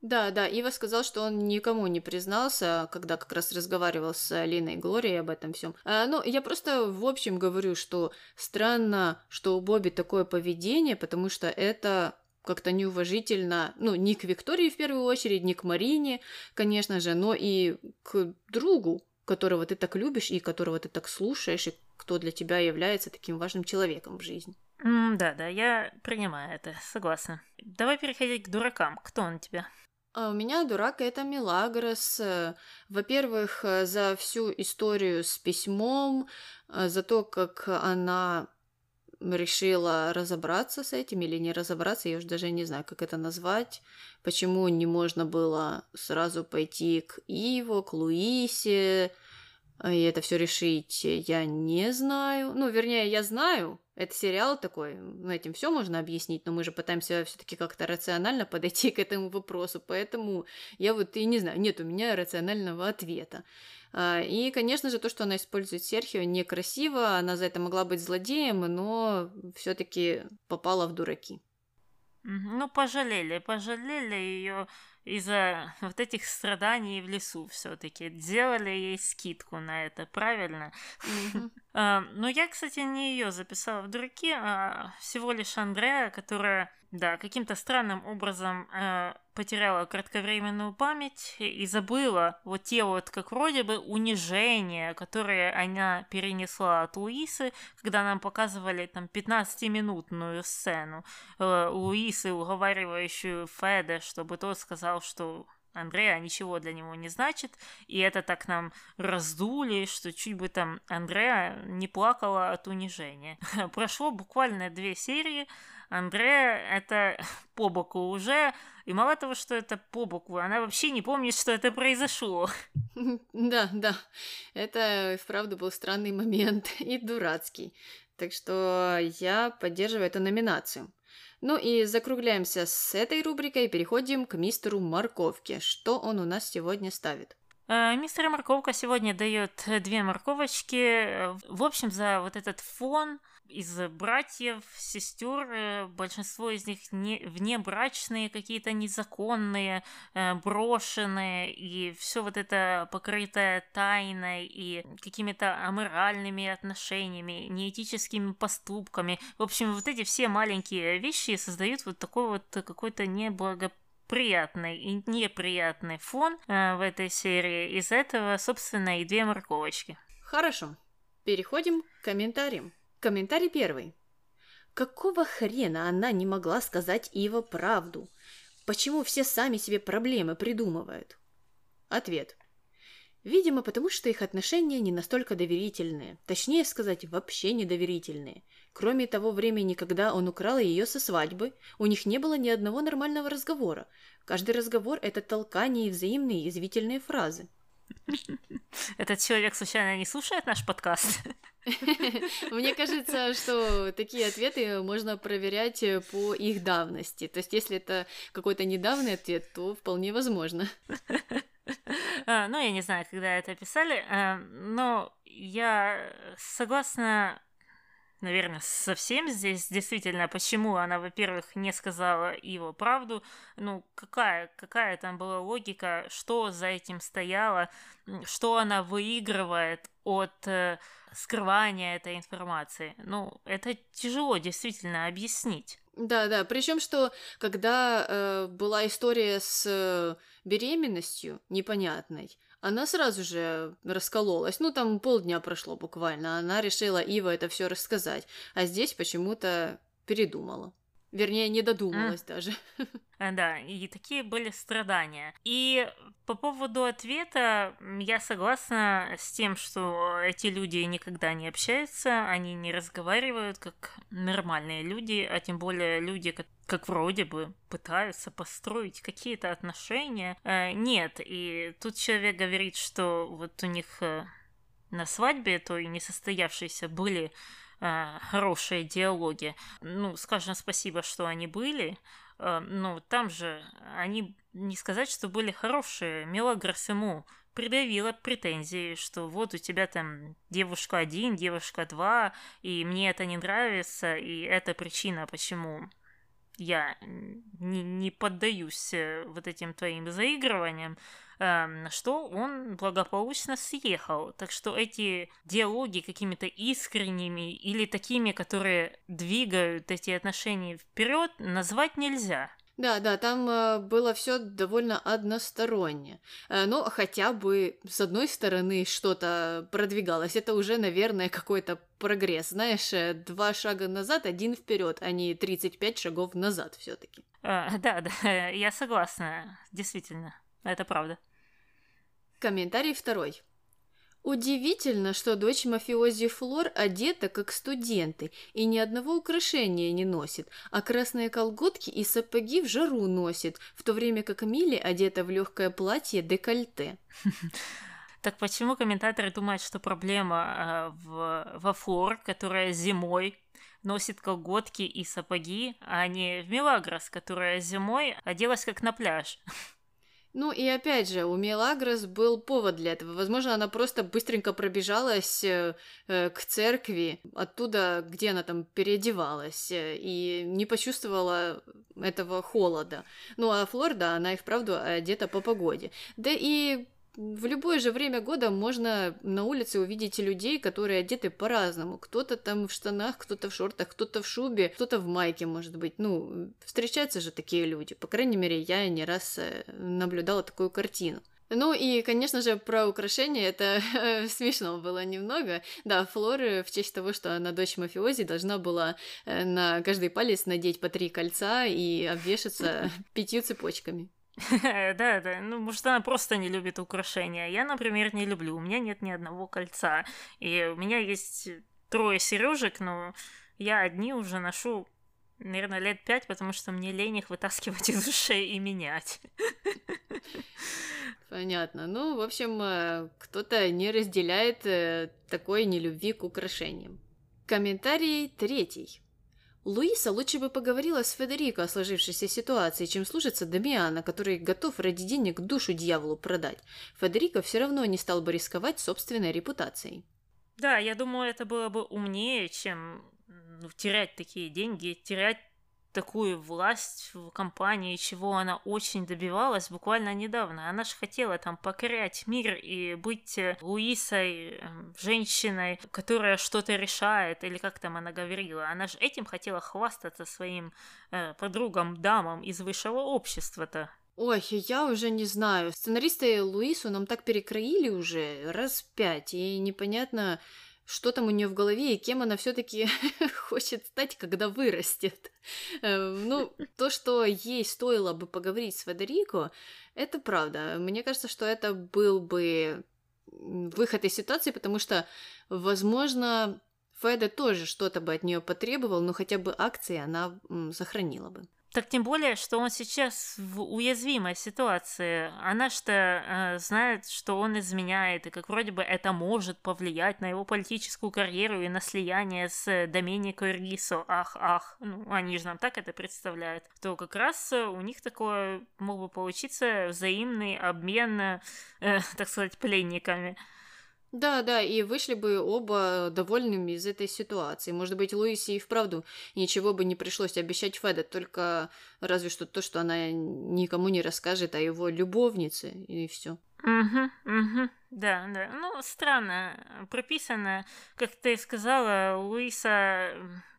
Да, да, Ива сказал, что он никому не признался, когда как раз разговаривал с Алиной и Глорией об этом всем. А, ну, я просто в общем говорю, что странно, что у Бобби такое поведение, потому что это как-то неуважительно, ну, не к Виктории в первую очередь, не к Марине, конечно же, но и к другу, которого ты так любишь и которого ты так слушаешь, и кто для тебя является таким важным человеком в жизни. Да, да, я принимаю это, согласна. Давай переходить к дуракам. Кто он тебе? А у меня дурак это Мелагрос. Э, Во-первых, э, за всю историю с письмом, э, за то, как она решила разобраться с этим или не разобраться, я уже даже не знаю, как это назвать. Почему не можно было сразу пойти к Иво, к Луисе, и это все решить, я не знаю. Ну, вернее, я знаю. Это сериал такой, ну, этим все можно объяснить, но мы же пытаемся все-таки как-то рационально подойти к этому вопросу, поэтому я вот и не знаю, нет у меня рационального ответа. А, И, конечно же, то, что она использует Серхио, некрасиво, она за это могла быть злодеем, но все-таки попала в дураки. Ну, пожалели, пожалели ее из-за вот этих страданий в лесу все-таки. Делали ей скидку на это, правильно? А, Но я, кстати, не ее записала в дураки, а всего лишь Андрея, которая, да, каким-то странным образом э, потеряла кратковременную память и забыла вот те вот, как вроде бы, унижения, которые она перенесла от Луисы, когда нам показывали там 15-минутную сцену э, Луисы, уговаривающую Феда, чтобы тот сказал, что Андреа ничего для него не значит, и это так нам раздули, что чуть бы там Андреа не плакала от унижения. Прошло буквально две серии, Андреа это по боку уже, и мало того, что это по боку, она вообще не помнит, что это произошло. Да, да, это вправду был странный момент и дурацкий. Так что я поддерживаю эту номинацию. Ну и закругляемся с этой рубрикой и переходим к мистеру Морковке. Что он у нас сегодня ставит? Э, Мистер Морковка сегодня дает две морковочки. э, В общем, за вот этот фон из братьев, сестер, большинство из них не, внебрачные, какие-то незаконные, э, брошенные, и все вот это покрытое тайной и какими-то аморальными отношениями, неэтическими поступками. В общем, вот эти все маленькие вещи создают вот такой вот какой-то неблагоприятный приятный и неприятный фон э, в этой серии. Из этого, собственно, и две морковочки. Хорошо. Переходим к комментариям. Комментарий первый. Какого хрена она не могла сказать Ива правду? Почему все сами себе проблемы придумывают? Ответ. Видимо, потому что их отношения не настолько доверительные. Точнее сказать, вообще недоверительные. Кроме того времени, когда он украл ее со свадьбы, у них не было ни одного нормального разговора. Каждый разговор – это толкание и взаимные язвительные фразы. Этот человек случайно не слушает наш подкаст? Мне кажется, что такие ответы можно проверять э, по их давности. То есть, если это какой-то недавний ответ, то вполне возможно. А, Ну, я не знаю, когда это писали, а, но я согласна, наверное, со всем здесь. Действительно, почему она, во-первых, не сказала его правду. Ну, какая, какая там была логика, что за этим стояло, что она выигрывает от э, скрывания этой информации. Ну, это тяжело действительно объяснить. Да, да. Причем, что когда э, была история с э, беременностью непонятной, она сразу же раскололась. Ну, там полдня прошло буквально. Она решила Ива это все рассказать. А здесь почему-то передумала. Вернее, не додумалась даже. А, Да, и такие были страдания. И по поводу ответа я согласна с тем, что эти люди никогда не общаются, они не разговаривают как нормальные люди, а тем более люди, как вроде бы пытаются построить какие-то отношения. Э, Нет, и тут человек говорит, что вот у них э, на свадьбе той несостоявшейся были э, хорошие диалоги. Ну, скажем спасибо, что они были. Э, ну, там же они не сказать, что были хорошие. Мелагрос ему предъявила претензии, что вот у тебя там девушка один, девушка два, и мне это не нравится, и это причина, почему я не, не поддаюсь э, вот этим твоим заигрываниям, эм, что он благополучно съехал. Так что эти диалоги какими-то искренними или такими, которые двигают эти отношения вперед, назвать нельзя. Да, да, там э, было все довольно односторонне. Э, но хотя бы с одной стороны что-то продвигалось. Это уже, наверное, какой-то прогресс. Знаешь, э, два шага назад, один вперед, а не 35 шагов назад все-таки. А, да, да, я согласна, действительно, это правда. Комментарий второй. Удивительно, что дочь мафиози Флор одета как студенты и ни одного украшения не носит, а красные колготки и сапоги в жару носит, в то время как Милли одета в легкое платье декольте. Так почему комментаторы думают, что проблема э, в, во Флор, которая зимой носит колготки и сапоги, а не в Мелагрос, которая зимой оделась как на пляж? Ну и опять же, у Мелагрос был повод для этого. Возможно, она просто быстренько пробежалась э, э, к церкви, оттуда, где она там переодевалась, э, и не почувствовала этого холода. Ну а Флорда, она и вправду одета по погоде. Да и в любое же время года можно на улице увидеть людей, которые одеты по-разному. Кто-то там в штанах, кто-то в шортах, кто-то в шубе, кто-то в майке, может быть. Ну, встречаются же такие люди. По крайней мере, я не раз э, наблюдала такую картину. Ну и, конечно же, про украшения это смешно было немного. Да, Флора в честь того, что она дочь мафиози, должна была э, на каждый палец надеть по три кольца и обвешаться пятью цепочками. Да, да, ну, может, она просто не любит украшения. Я, например, не люблю. У меня нет ни одного кольца. И у меня есть трое сережек, но я одни уже ношу, наверное, лет пять, потому что мне лень их вытаскивать из ушей и менять. Понятно. Ну, в общем, э, кто-то не разделяет э, такой нелюбви к украшениям. Комментарий третий. Луиса лучше бы поговорила с Федерико о сложившейся ситуации, чем слушаться Дамиана, который готов ради денег душу дьяволу продать. Федерико все равно не стал бы рисковать собственной репутацией. Да, я думаю, это было бы умнее, чем ну, терять такие деньги, терять такую власть в компании, чего она очень добивалась буквально недавно. Она же хотела там покорять мир и быть э, Луисой, эм, женщиной, которая что-то решает, или как там она говорила. Она же этим хотела хвастаться своим э, подругам, дамам из высшего общества-то. Ой, я уже не знаю. Сценаристы Луису нам так перекроили уже раз пять, и непонятно, что там у нее в голове и кем она все-таки хочет стать, когда вырастет. Эм, ну, то, что ей стоило бы поговорить с Федерико, это правда. Мне кажется, что это был бы выход из ситуации, потому что, возможно, Феда тоже что-то бы от нее потребовал, но хотя бы акции она сохранила бы. Так тем более, что он сейчас в уязвимой ситуации. Она что э, знает, что он изменяет, и как вроде бы это может повлиять на его политическую карьеру и на слияние с Доменико Рисо. Ах, ах, ну они же нам так это представляют. То как раз у них такое мог бы получиться взаимный обмен, э, так сказать, пленниками. Да, да, и вышли бы оба довольными из этой ситуации. Может быть, Луисе и вправду ничего бы не пришлось обещать Феда, только разве что то, что она никому не расскажет о его любовнице, и все. Угу, угу, да, да. Ну, странно прописано. Как ты сказала, Луиса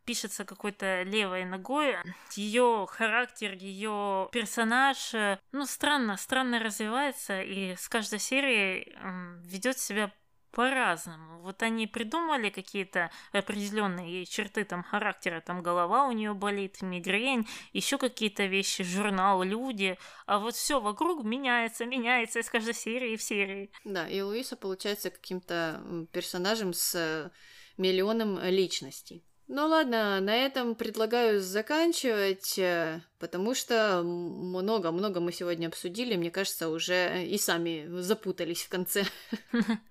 пишется какой-то левой ногой. Ее характер, ее персонаж, ну, странно, странно развивается, и с каждой серии ведет себя по-разному. Вот они придумали какие-то определенные черты там характера, там голова у нее болит, мигрень, еще какие-то вещи, журнал, люди, а вот все вокруг меняется, меняется из каждой серии в серии. Да, и Луиса получается каким-то персонажем с миллионом личностей. Ну ладно, на этом предлагаю заканчивать, э, потому что много-много мы сегодня обсудили, мне кажется, уже и сами запутались в конце.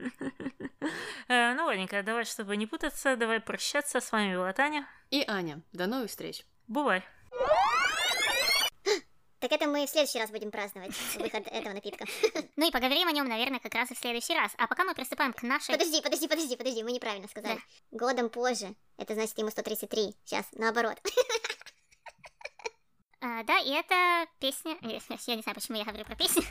Э, ну ладненько, давай, чтобы не путаться, давай прощаться. С вами была Таня. И Аня. До новых встреч. Бывай. Так это мы в следующий раз будем праздновать выход этого напитка. Ну и поговорим о нем, наверное, как раз и в следующий раз. А пока мы приступаем к нашей... Подожди, подожди, подожди, подожди, мы неправильно сказали. Годом позже. Это значит ему 133. Сейчас, наоборот. А, да, и это песня... Я не знаю, почему я говорю про песню.